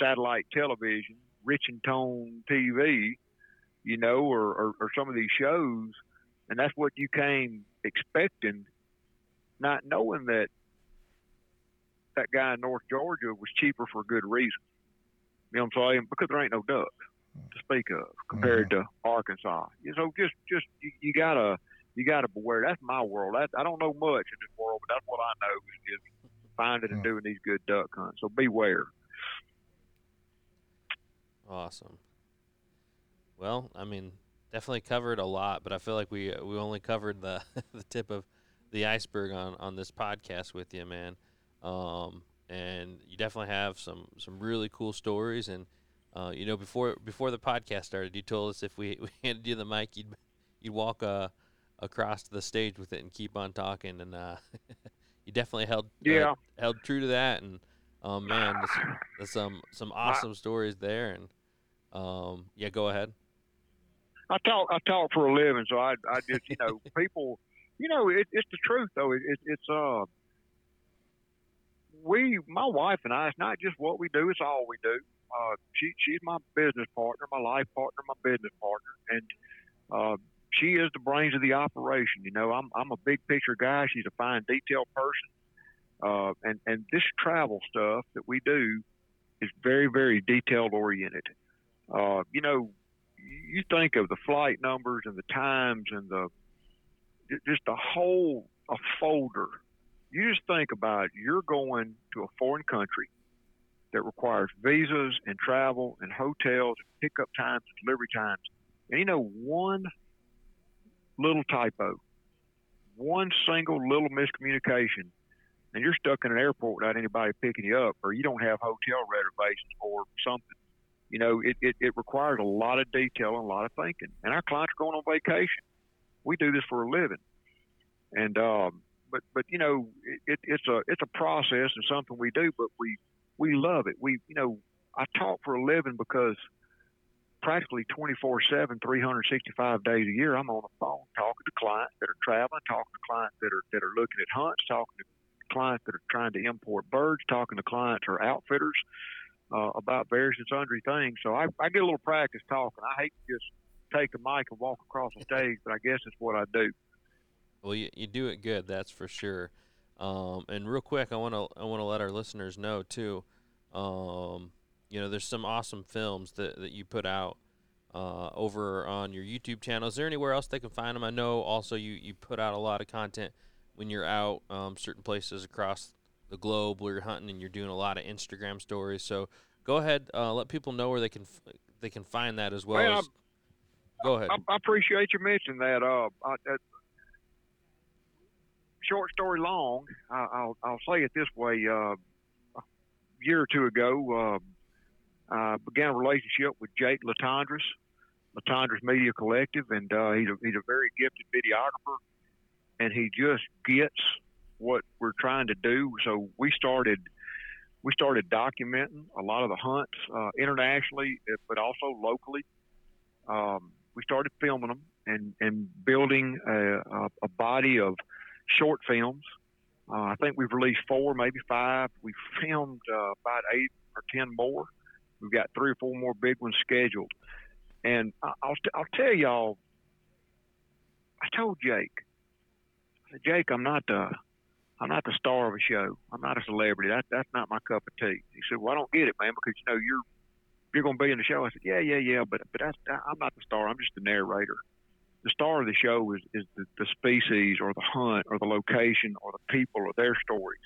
satellite television, Rich-N-Tone TV, you know, or, or, or some of these shows, and that's what you came expecting, not knowing that that guy in North Georgia was cheaper for a good reason. You know what I'm saying? Because there ain't no ducks to speak of compared mm-hmm. to Arkansas. You know, just just you, you gotta you gotta beware. That's my world. That, I don't know much in this world, but that's what I know is, is finding and mm. doing these good duck hunts. So beware. Awesome. Well, I mean, definitely covered a lot, but I feel like we we only covered the (laughs) the tip of the iceberg on on this podcast with you, man. Um, and you definitely have some some really cool stories. And uh, you know, before before the podcast started, you told us if we, (laughs) we handed you the mic, you'd you'd walk uh, across the stage with it and keep on talking. And uh, (laughs) you definitely held uh, Yeah. held true to that. And um, man, there's, there's some some awesome stories there. And um, yeah, go ahead. I talk I talk for a living, so I I just you know (laughs) people, you know it, it's the truth though. It, it, it's uh we my wife and I it's not just what we do, it's all we do. Uh, she she's my business partner, my life partner, my business partner, and uh, she is the brains of the operation. You know, I'm I'm a big picture guy. She's a fine detail person, uh, and and this travel stuff that we do is very very detailed oriented. Uh, you know, you think of the flight numbers and the times and the just a whole a folder. You just think about it. You're going to a foreign country that requires visas and travel and hotels and pickup times and delivery times. And you know, one little typo, one single little miscommunication, and you're stuck in an airport without anybody picking you up, or you don't have hotel reservations or something. You know, it, it, it requires a lot of detail and a lot of thinking. And our clients are going on vacation. We do this for a living. And um, but but you know, it, it's a it's a process and something we do, but we we love it. We you know, I talk for a living because practically 24 7 365 days a year i'm on the phone talking to clients that are traveling talking to clients that are that are looking at hunts talking to clients that are trying to import birds talking to clients or outfitters uh, about various and sundry things so I, I get a little practice talking i hate to just take a mic and walk across the stage but i guess it's what i do Well, you, you do it good, that's for sure. Um, and real quick, I want to I want to let our listeners know too. Um, you know, there's some awesome films that, that you put out uh, over on your YouTube channel. Is there anywhere else they can find them? I know also you, you put out a lot of content when you're out um, certain places across the globe where you're hunting and you're doing a lot of Instagram stories. So go ahead, uh, let people know where they can f- they can find that as well. As, go ahead. I, I appreciate you mentioning that. Uh, I, uh, short story long, I, I'll I'll say it this way. Uh, a year or two ago, uh, I began a relationship with Jake Latondras, Latondras Media Collective, and uh, he's a he's a very gifted videographer, and he just gets what we're trying to do. So we started. We started documenting a lot of the hunts uh, internationally, eh, but also locally. Um, we started filming them and, and building a, a, body of short films. Uh, I think we've released four, maybe five. We've filmed uh, about eight or ten more. We've got three or four more big ones scheduled. And I- I'll, t- I'll tell y'all, I told Jake, I said, Jake, I'm not the, I'm not the star of a show. I'm not a celebrity. That, that's not my cup of tea. He said, Well, I don't get it, man, because you know you're you're going to be in the show. I said, Yeah, yeah, yeah, but but that's, I'm not the star. I'm just the narrator the star of the show is, is the, the species or the hunt or the location or the people or their stories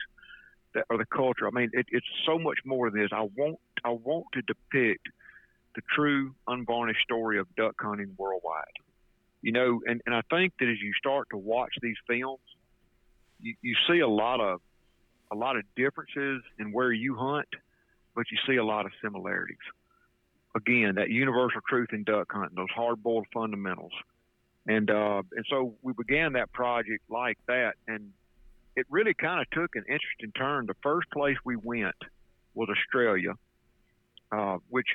that, or the culture. I mean, it, it's so much more than this. I want I want to depict the true unvarnished story of duck hunting worldwide. You know, and, and I think that as you start to watch these films, you, you see a lot of a lot of differences in where you hunt, but you see a lot of similarities. Again, that universal truth in duck hunting, those hard boiled fundamentals and uh, and so we began that project like that, and it really kind of took an interesting turn. The first place we went was Australia, uh, which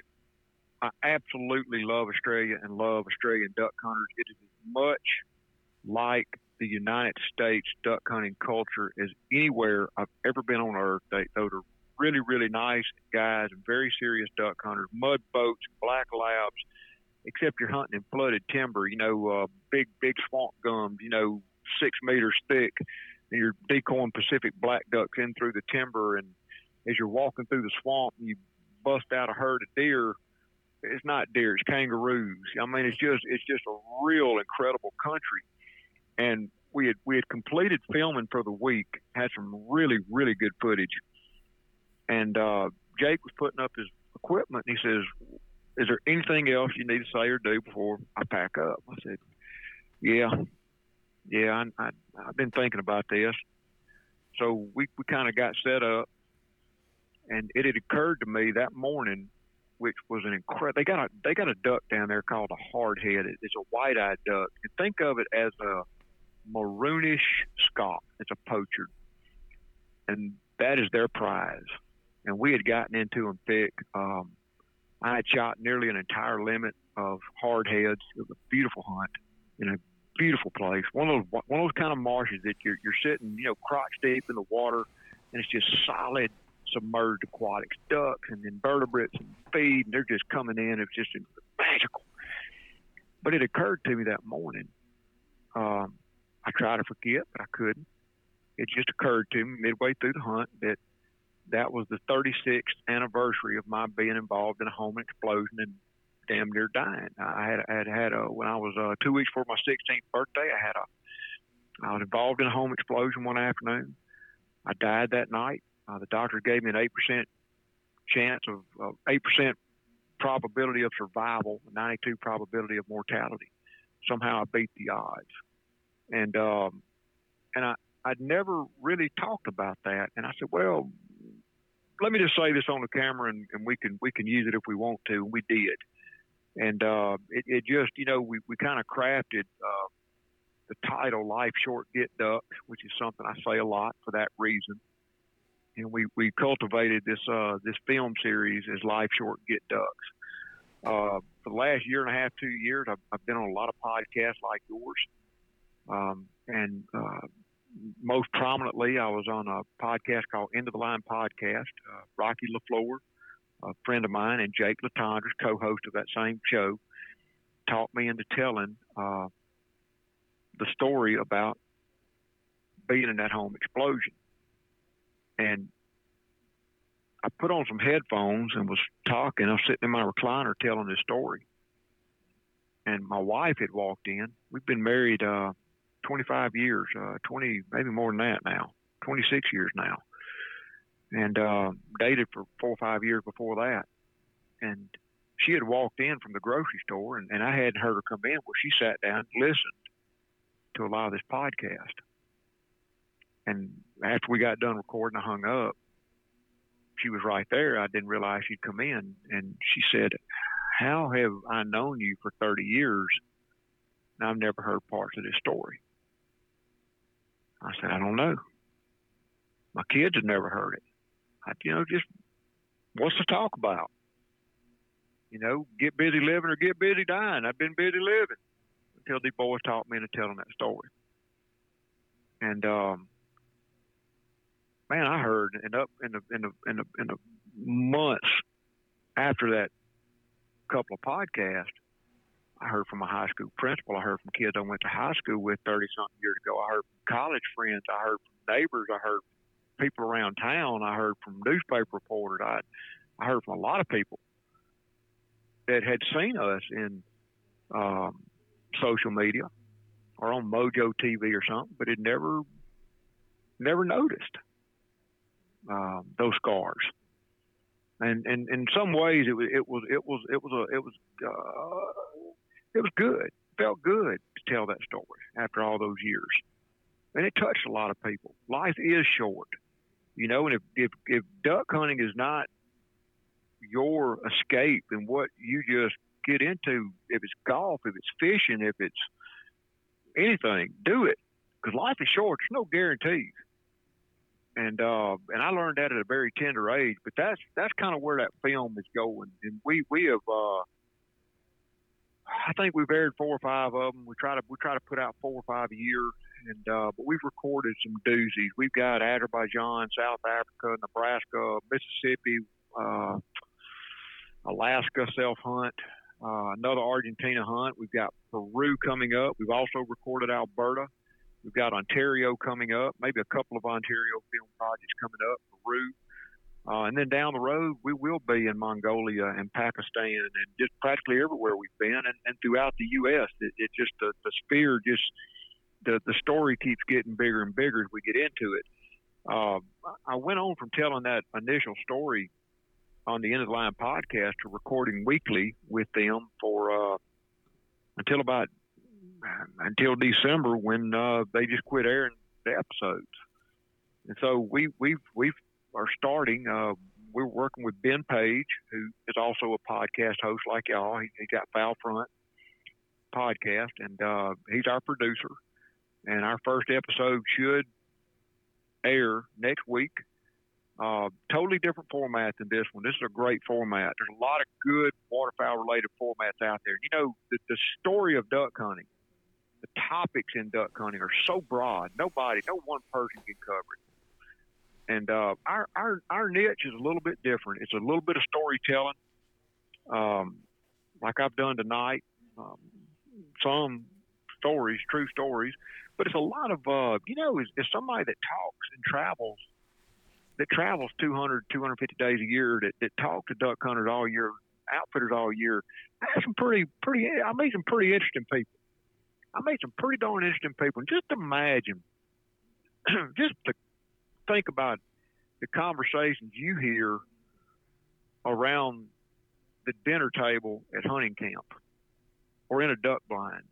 I absolutely love Australia and love Australian duck hunters. It is as much like the United States duck hunting culture as anywhere I've ever been on earth. They, those are really, really nice guys and very serious duck hunters, mud boats, black labs except you're hunting in flooded timber, you know, uh, big, big swamp gums, you know, six meters thick, and you're decoying Pacific black ducks in through the timber. And as you're walking through the swamp, you bust out a herd of deer. It's not deer, it's kangaroos. I mean, it's just, it's just a real incredible country. And we had, we had completed filming for the week, had some really, really good footage. And, uh, Jake was putting up his equipment and he says, is there anything else you need to say or do before I pack up? I said, yeah, yeah, I, I, I've been thinking about this. So we, we kind of got set up, and it had occurred to me that morning, which was an incredible. They got a they got a duck down there called a hardhead. It's a white-eyed duck. You think of it as a maroonish scaup. It's a pochard, and that is their prize. And we had gotten into them thick. Um, I had shot nearly an entire limit of hardheads. It was a beautiful hunt in a beautiful place. One of those one of those kind of marshes that you're you're sitting, you know, crotch deep in the water, and it's just solid submerged aquatics, ducks and invertebrates and feed, and they're just coming in. It's just magical. But it occurred to me that morning. Um, I tried to forget, but I couldn't. It just occurred to me midway through the hunt that that was the 36th anniversary of my being involved in a home explosion and damn near dying. I had had had a when I was uh, two weeks before my 16th birthday. I had a I was involved in a home explosion one afternoon. I died that night. Uh, the doctor gave me an eight percent chance of eight percent probability of survival, 92 probability of mortality. Somehow I beat the odds, and um, and I I'd never really talked about that. And I said, well, let me just say this on the camera, and, and we can we can use it if we want to. And we did and uh, it, it just you know we, we kind of crafted uh, the title life short get ducks which is something i say a lot for that reason and we, we cultivated this uh, this film series as life short get ducks uh, for the last year and a half two years i've, I've been on a lot of podcasts like yours um, and uh, most prominently i was on a podcast called end of the line podcast uh, rocky lafleur a friend of mine and Jake Latondras, co-host of that same show, taught me into telling uh, the story about being in that home explosion. And I put on some headphones and was talking. I was sitting in my recliner telling this story. And my wife had walked in. We've been married uh, 25 years, uh, 20, maybe more than that now, 26 years now and uh, dated for four or five years before that. And she had walked in from the grocery store, and, and I hadn't heard her come in. Well, she sat down and listened to a lot of this podcast. And after we got done recording, I hung up. She was right there. I didn't realize she'd come in. And she said, How have I known you for 30 years and I've never heard parts of this story? I said, I don't know. My kids have never heard it I, you know, just what's to talk about? You know, get busy living or get busy dying. I've been busy living until these boys taught me to tell them that story. And um, man, I heard and up in the in the in the in the months after that couple of podcasts, I heard from a high school principal. I heard from kids I went to high school with thirty something years ago. I heard from college friends. I heard from neighbors. I heard from people around town. I heard from newspaper reporters. I, I heard from a lot of people that had seen us in um, social media or on Mojo TV or something, but had never, never noticed um, those scars. And, and in some ways, it was it was it was it was a it was uh, it was good. It felt good to tell that story after all those years, and it touched a lot of people. Life is short you know, and if, if, if duck hunting is not your escape and what you just get into, if it's golf, if it's fishing, if it's anything, do it because life is short. There's no guarantees. And uh, and I learned that at a very tender age. But that's that's kind of where that film is going. And we we have uh, I think we've aired four or five of them. We try to we try to put out four or five a year and uh, but we've recorded some doozies. We've got Azerbaijan, South Africa, Nebraska, Mississippi, uh, Alaska self hunt, uh, another Argentina hunt. We've got Peru coming up. We've also recorded Alberta. We've got Ontario coming up, maybe a couple of Ontario film projects coming up, Peru. Uh, and then down the road, we will be in Mongolia and Pakistan and just practically everywhere we've been and, and throughout the U.S. It, it just, the, the sphere just the the story keeps getting bigger and bigger as we get into it. Uh, I went on from telling that initial story on the End of the Line podcast to recording weekly with them for uh, until about until December when uh, they just quit airing the episodes. And so we we've we are starting. Uh, we're working with Ben Page, who is also a podcast host like y'all. He, he got Foul Front podcast, and uh, he's our producer. And our first episode should air next week. Uh, totally different format than this one. This is a great format. There's a lot of good waterfowl related formats out there. You know, the, the story of duck hunting, the topics in duck hunting are so broad. Nobody, no one person can cover it. And uh, our, our our niche is a little bit different. It's a little bit of storytelling, um, like I've done tonight. Um, some stories, true stories, but it's a lot of uh, you know, is, somebody that talks and travels that travels 200, 250 days a year that, that talk to duck hunters all year, outfitters all year. I had some pretty, pretty, I made some pretty interesting people. I made some pretty darn interesting people. And just imagine, (clears throat) just to think about the conversations you hear around the dinner table at hunting camp or in a duck blind.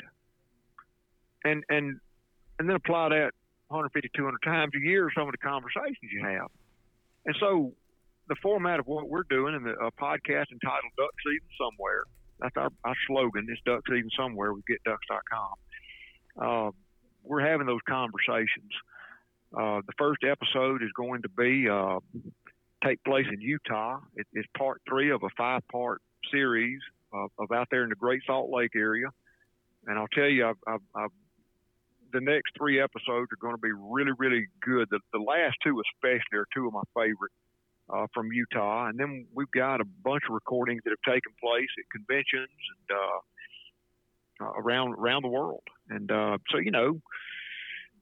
And, and, and then apply that 150, 200 times a year some of the conversations you have. And so the format of what we're doing in the a podcast entitled Duck Season Somewhere, that's our, our slogan, is Duck Season Somewhere with GetDucks.com. Uh, we're having those conversations. Uh, the first episode is going to be uh, take place in Utah. It, it's part three of a five part series of, of, out there in the Great Salt Lake area. And I'll tell you, I've, I've, I've the next three episodes are going to be really, really good. The, the last two, especially, are two of my favorite uh, from Utah. And then we've got a bunch of recordings that have taken place at conventions and uh, uh, around around the world. And uh, so, you know,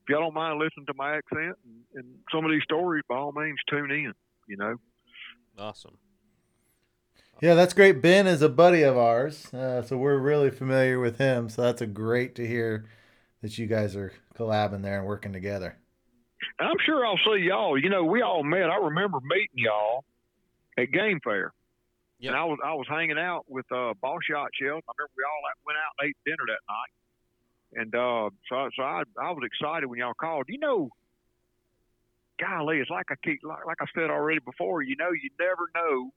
if y'all don't mind listening to my accent and, and some of these stories, by all means, tune in. You know. Awesome. Yeah, that's great. Ben is a buddy of ours, uh, so we're really familiar with him. So that's a great to hear that you guys are collabing there and working together. I'm sure I'll see y'all. You know, we all met. I remember meeting y'all at Game Fair. Yep. And I was I was hanging out with uh, Boss Shot Shells. I remember we all went out and ate dinner that night. And uh, so so I I was excited when y'all called. You know, golly, it's like I keep like, like I said already before. You know, you never know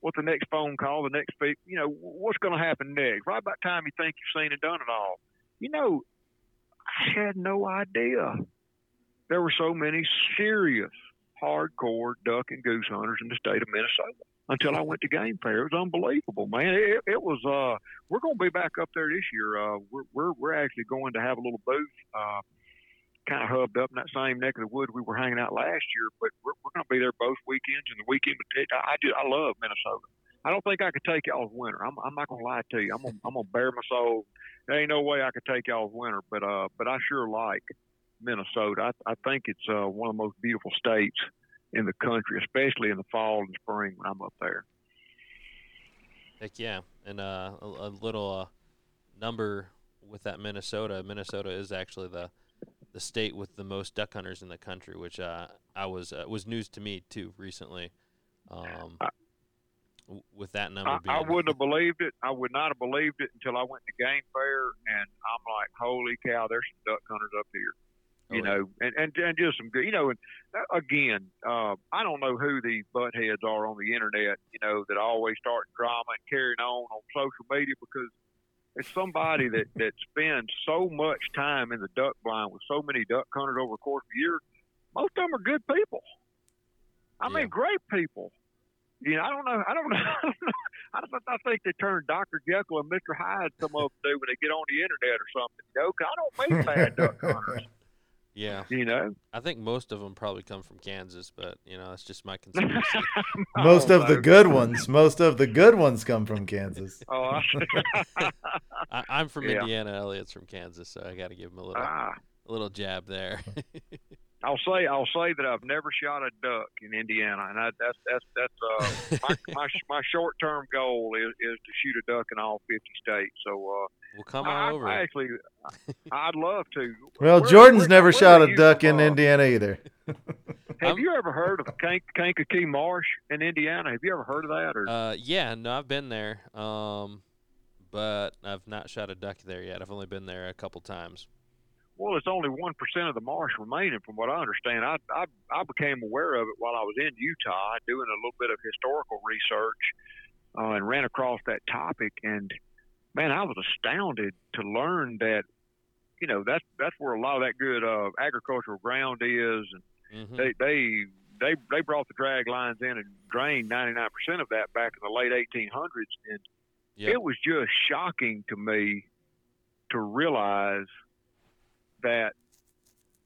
what the next phone call, the next you know, what's going to happen next. Right about time you think you've seen and done it all. You know, I had no idea there were so many serious, hardcore duck and goose hunters in the state of Minnesota until I went to Game Fair. It was unbelievable, man. It, it was. Uh, we're going to be back up there this year. Uh, we're, we're we're actually going to have a little booth, uh, kind of hubbed up in that same neck of the woods we were hanging out last year. But we're, we're going to be there both weekends, and the weekend. I, I just I love Minnesota. I don't think I could take y'all's winter. I'm, I'm not gonna lie to you. I'm gonna, I'm gonna bare my soul. There ain't no way I could take y'all's winter, but uh, but I sure like Minnesota. I, I think it's uh, one of the most beautiful states in the country, especially in the fall and spring when I'm up there. Heck yeah, and uh, a, a little uh, number with that Minnesota. Minnesota is actually the the state with the most duck hunters in the country, which uh, I was uh, was news to me too recently. Um, with that number. I, I, wouldn't have believed it. I would not have believed it until I went to game fair, and I'm like, holy cow, there's some duck hunters up here. You oh, know, yeah. and, and and just some good, you know, and uh, again, uh, I don't know who these butt heads are on the internet, you know, that always start drama and carrying on on social media because it's somebody that (laughs) that spends so much time in the duck blind with so many duck hunters over the course of the year. Most of them are good people. I yeah. mean, great people you know, I don't (laughs) know. I don't know. I don't know. I, think they turn Dr. Jekyll and Mr. Hyde some of them do when they get on the internet or something. You know, cause I don't mean bad duck hunters. Yeah. You know, I think most of them probably come from Kansas, but you know, that's just my (laughs) conspiracy. most of the good ones, most of the good ones come from Kansas. (laughs) oh, I, (laughs) am from yeah. Indiana. Elliot's from Kansas, so I got to give him a little, ah. a little jab there. I'll say I'll say that I've never shot a duck in Indiana, and I, that's that's that's uh, (laughs) my, my my short term goal is, is to shoot a duck in all fifty states. So uh, we'll come on I, over. I actually, I'd love to. Well, where, Jordan's where, never where shot a duck in uh, Indiana either. (laughs) Have I'm- you ever heard of Kank- Kankakee Marsh in Indiana? Have you ever heard of that? Or Uh, yeah, no, I've been there. Um, but I've not shot a duck there yet. I've only been there a couple times. Well, it's only one percent of the marsh remaining, from what I understand. I, I I became aware of it while I was in Utah, doing a little bit of historical research, uh, and ran across that topic. And man, I was astounded to learn that, you know, that's that's where a lot of that good uh, agricultural ground is, and hmm they they they they brought the drag lines in and drained 99% of that back in the late 1800s and Yep. it was just shocking to me to realize that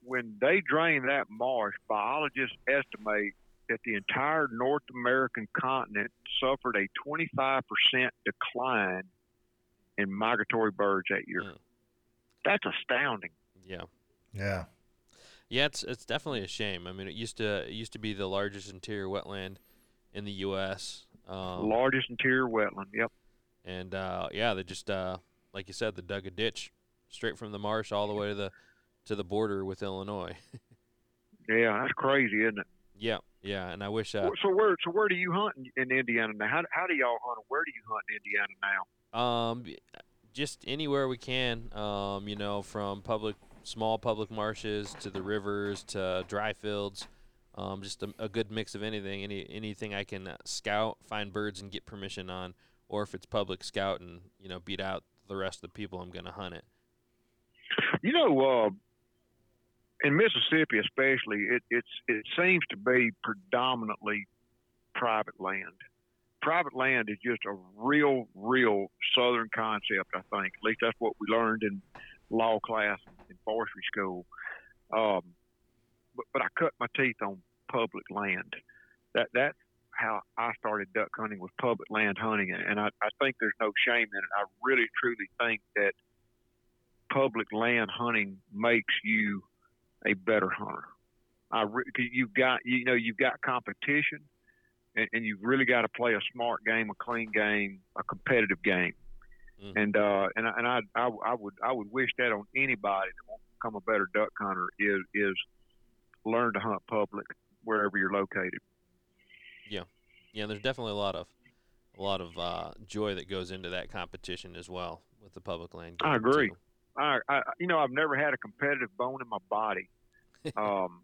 when they drain that marsh biologists estimate that the entire North American continent suffered a 25% decline in migratory birds that year. Mm. That's astounding. Yeah. Yeah. Yeah, it's it's definitely a shame. I mean, it used to it used to be the largest interior wetland in the U.S. Um, Largest interior wetland. Yep. and uh, yeah, they just uh, like you said, they dug a ditch straight from the marsh all the way to the to the border with Illinois. (laughs) Yeah, that's crazy, isn't it? yeah, yeah, and I wish. Uh, so where so where do you hunt in, in Indiana now? How, how do y'all hunt? Where do you hunt in Indiana now? Um, just anywhere we can. Um, you know, from public, small public marshes to the rivers to dry fields. Um, just a, a good mix of anything. Any anything I can uh, scout, find birds, and get permission on, or if it's public scout and you know beat out the rest of the people, I'm gonna hunt it. You know, uh, in Mississippi especially, it it's it seems to be predominantly private land. Private land is just a real, real Southern concept. I think at least that's what we learned in law class in forestry school. Um, but, but I cut my teeth on public land. That that's how I started duck hunting was public land hunting, and, and I, I think there's no shame in it. I really truly think that public land hunting makes you a better hunter. I re- you've got you know you've got competition, and, and you've really got to play a smart game, a clean game, a competitive game. Mhm. And uh, and I, and I, I I would I would wish that on anybody that wants to become a better duck hunter is is learn to hunt public wherever you're located. Yeah, yeah. there's definitely a lot of a lot of uh, joy that goes into that competition as well with the public land. I agree. too. I, I you know I've never had a competitive bone in my body. (laughs) Um,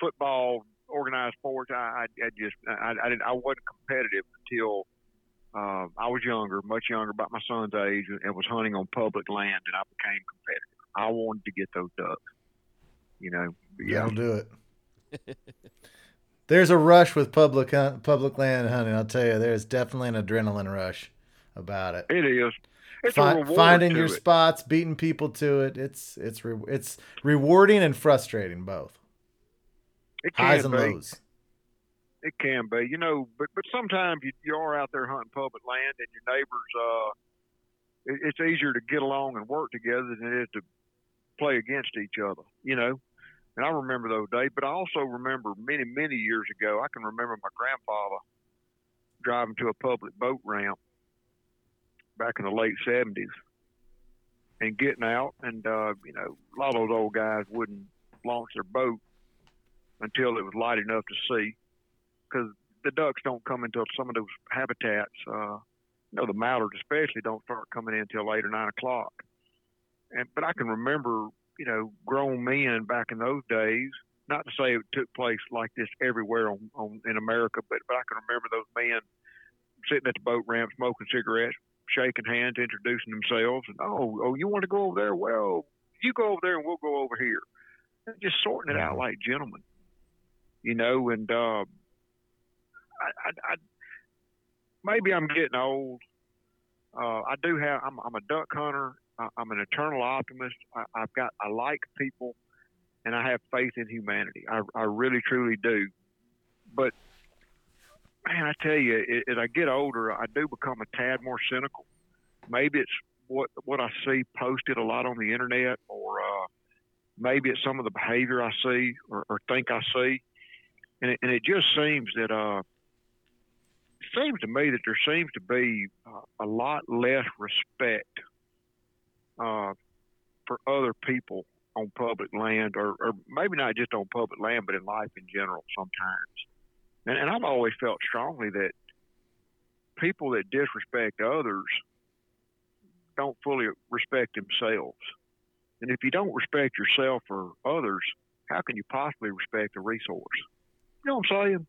football, organized sports, I, I, I just I, I didn't I wasn't competitive until uh, I was younger, much younger, about my son's age, and was hunting on public land, and I became competitive. I wanted to get those ducks. You know, but yeah, That'll do it. (laughs) There's a rush with public hunt, public land hunting. I'll tell you, there's definitely an adrenaline rush about it. it is. It's Fi- a reward finding your it. spots, beating people to it. It's it's re- it's rewarding and frustrating both. It can Highs and be. lows. It can be, you know, but but sometimes you, you are out there hunting public land, and your neighbors. Uh, it, it's easier to get along and work together than it is to play against each other, you know. And I remember those days, but I also remember many many years ago. I can remember my grandfather driving to a public boat ramp back in the late seventies, and getting out, and uh, you know, a lot of those old guys wouldn't launch their boat until it was light enough to see because the ducks don't come until some of those habitats. Uh, you know, the mallards especially don't start coming in until eight or nine o'clock. And but I can remember, you know, grown men back in those days. Not to say it took place like this everywhere on, on in America, but but I can remember those men sitting at the boat ramp, smoking cigarettes, shaking hands, introducing themselves, and oh, oh, you want to go over there? Well, you go over there, and we'll go over here. And just sorting it out like gentlemen, you know. And uh, I, I, I maybe I'm getting old. Uh, I do have. I'm, I'm a duck hunter. I, I'm an eternal optimist. I, I've got. I like people, and I have faith in humanity. I, I really, truly do. But man, I tell you, as I get older, I do become a tad more cynical. Maybe it's what what I see posted a lot on the internet, or uh, maybe it's some of the behavior I see or, or think I see, and it, and it just seems that uh, it seems to me that there seems to be uh, a lot less respect uh, for other people on public land, or, or maybe not just on public land, but in life in general sometimes. And, and I've always felt strongly that people that disrespect others don't fully respect themselves. And if you don't respect yourself or others, how can you possibly respect a resource? You know what I'm saying?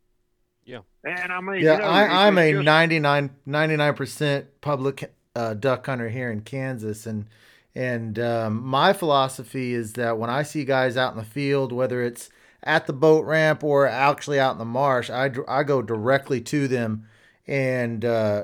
Yeah. And I mean, Yeah, you know, I, I'm a just- 99 percent public uh, duck hunter here in Kansas, and and um, my philosophy is that when I see guys out in the field, whether it's at the boat ramp or actually out in the marsh, I I go directly to them and uh,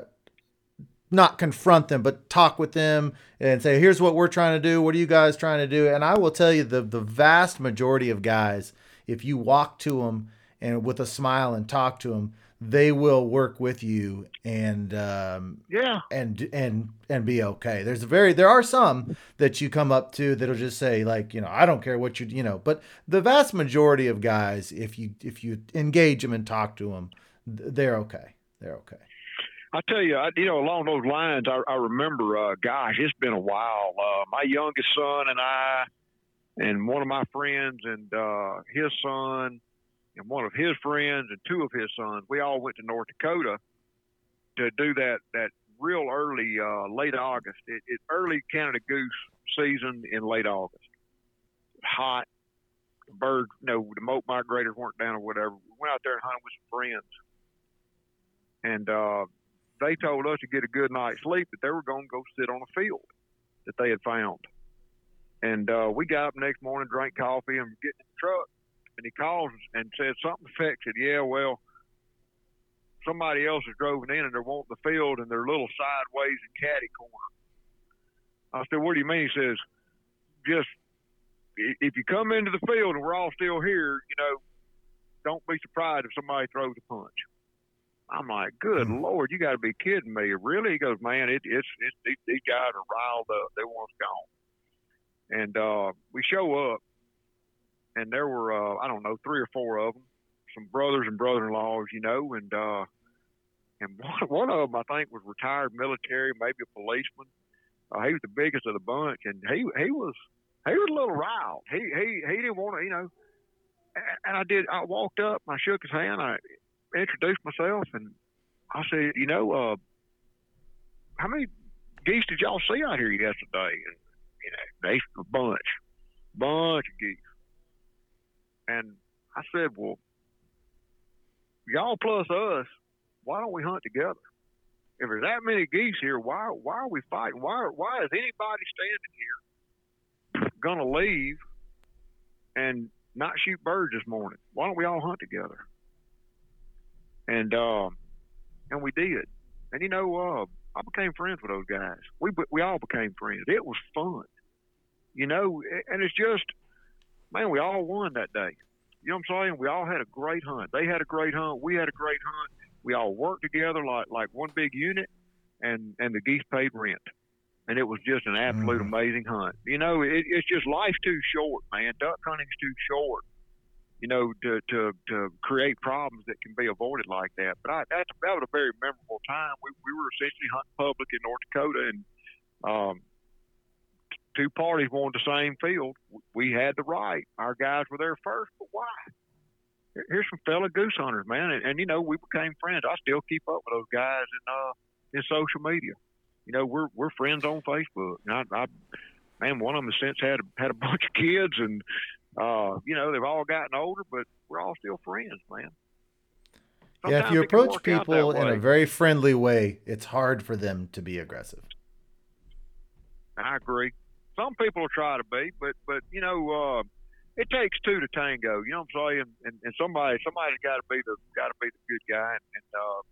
not confront them, but talk with them and say, "Here's what we're trying to do. What are you guys trying to do?" And I will tell you, the the vast majority of guys, if you walk to them and with a smile and talk to them, they will work with you and um, Yeah, and and and be okay. There's a very there are some that you come up to that'll just say like you know I don't care what you you know, but the vast majority of guys, if you if you engage them and talk to them, they're okay. They're okay. I tell you, I, you know, along those lines, I, I remember, uh, gosh, it's been a while. Uh, my youngest son and I, and one of my friends and uh, his son, and one of his friends and two of his sons, we all went to North Dakota to do that that real early, uh, late August, it, it early Canada goose season in late August. Hot, birds, you know, the moat migrators weren't down or whatever. We went out there and hunted with some friends, and uh, they told us to get a good night's sleep that they were going to go sit on a field that they had found. And uh, we got up next morning, drank coffee, and get in the truck. And he calls and said something affected. Yeah, well, somebody else is driving in and they're wanting the field and they're a little sideways and catty corner. I said, what do you mean? He says, just if you come into the field and we're all still here, you know, don't be surprised if somebody throws a punch. I'm like, good Hmm. lord, you got to be kidding me! Really? He goes, man, it, it's it's these, these guys are riled up. They want us gone. And uh, we show up, and there were uh, I don't know three or four of them, some brothers and brother-in-laws, you know, and uh, and (laughs) one, of them I think was retired military, maybe a policeman. Uh, he was the biggest of the bunch, and he he was he was a little riled. He he he didn't want to, you know. And- I did. I walked up, I shook his hand. I introduced myself, and I said, you know, uh, how many geese did y'all see out here yesterday? And you know, they a bunch, bunch of geese. And I said, well, y'all plus us, why don't we hunt together? If there's that many geese here, why why are we fighting? Why why is anybody standing here gonna leave and not shoot birds this morning? Why don't we all hunt together? And um, and we did. And you know, uh, I became friends with those guys. We we all became friends. It was fun, you know. And it's just, man, we all won that day. You know what I'm saying? We all had a great hunt. They had a great hunt. We had a great hunt. We all worked together like like one big unit, and and the geese paid rent. And it was just an absolute Mhm. amazing hunt. You know, it, it's just life's too short, man. Duck hunting's too short you know, to, to, to create problems that can be avoided like that. But I, that, that was a very memorable time. We, we were essentially hunting public in North Dakota, and um, two parties wanted the same field. We had the right. Our guys were there first, but why? Here's some fellow goose hunters, man, and, and you know we became friends. I still keep up with those guys in uh, in social media. You know, we're we're friends on Facebook. And I, I man, one of them has since had a, had a (laughs) bunch of kids, and uh, you know they've all gotten older, but we're all still friends, man. yeah, if you approach work out that people in a very friendly way, it's hard for them to be aggressive. I agree. Some people will try to be, but but you know, uh, it takes two to tango. You know what I'm saying? And, and somebody somebody's got to be the got to be the good guy and and, uh,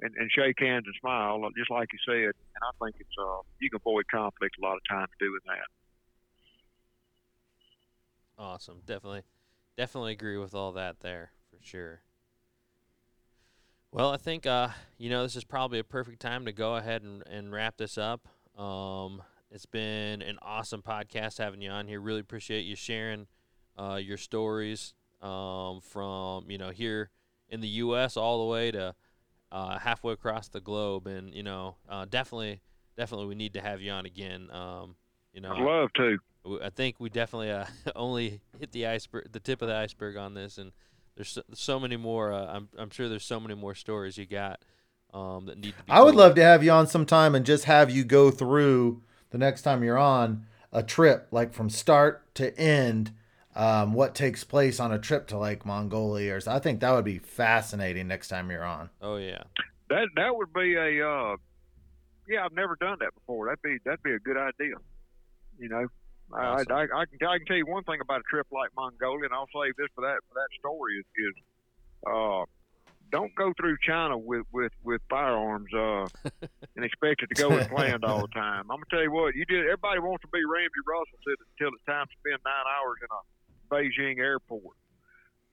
and and shake hands and smile, just like you said. And I think it's uh, you can avoid conflict a lot of times doing that. Awesome. Definitely, definitely agree with all that there for sure. Well, I think uh, you know this is probably a perfect time to go ahead and, and wrap this up. Um, it's been an awesome podcast having you on here. Really appreciate you sharing uh, your stories um, from you know here in the U.S. all the way to uh, halfway across the globe, and you know uh, definitely, definitely we need to have you on again. Um, you know, I'd love to. w- I think we definitely uh, (laughs) only hit the iceberg, the tip of the iceberg on this, and there's so, so many more. Uh, I'm I'm sure there's so many more stories you got um, that need to be. I would told. love to have you on sometime and just have you go through the next time you're on a trip, like from start to end, um, what takes place on a trip to like Mongolia. Or so- I think that would be fascinating next time you're on. Oh yeah, That that would be a uh, yeah. I've never done that before. That'd be that'd be a good idea. You know, Awesome. I, I, I can I can tell you one thing about a trip like Mongolia, and I'll save this for that for that story is is uh, don't go through China with with with firearms uh, (laughs) and expect it to go (laughs) as planned all the time. I'm gonna tell you what you did. Everybody wants to be Ramsey Russell till, till it's time to spend nine hours in a Beijing airport.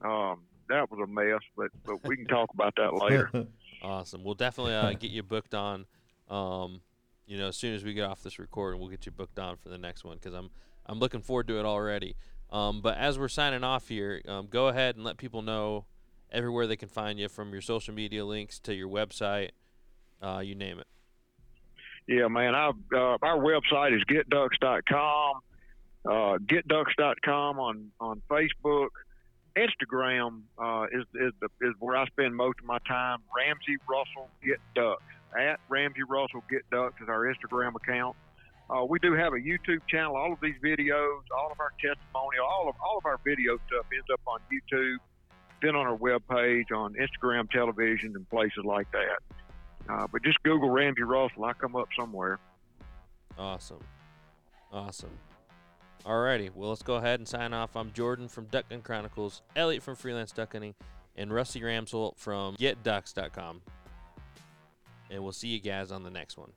Um, that was a mess, but but we can talk about that later. (laughs) awesome. We'll definitely uh, get you booked on. Um, you know, as soon as we get off this recording, we'll get you booked on for the next one because I'm I'm looking forward to it already. Um, but as we're signing off here, um, go ahead and let people know everywhere they can find you from your social media links to your website, uh, you name it. Yeah, man. I, uh, our website is getducks.com, uh, getducks.com on, on Facebook. Instagram uh, is is, the, is where I spend most of my time. Ramsey Russell Get Ducks at Ramsey Russell Get Ducks is our Instagram account. Uh, we do have a YouTube channel. All of these videos, all of our testimonial, all of all of our video stuff ends up on YouTube, on our webpage, on Instagram, television, and places like that. Uh, but just Google Ramsey Russell. I come up somewhere. Awesome. Awesome. Alrighty, well, let's go ahead and sign off. I'm Jordan from Duck Gun Chronicles, Elliot from Freelance Duck Hunting, and Rusty Ramsel from GetDucks.com. And we'll see you guys on the next one.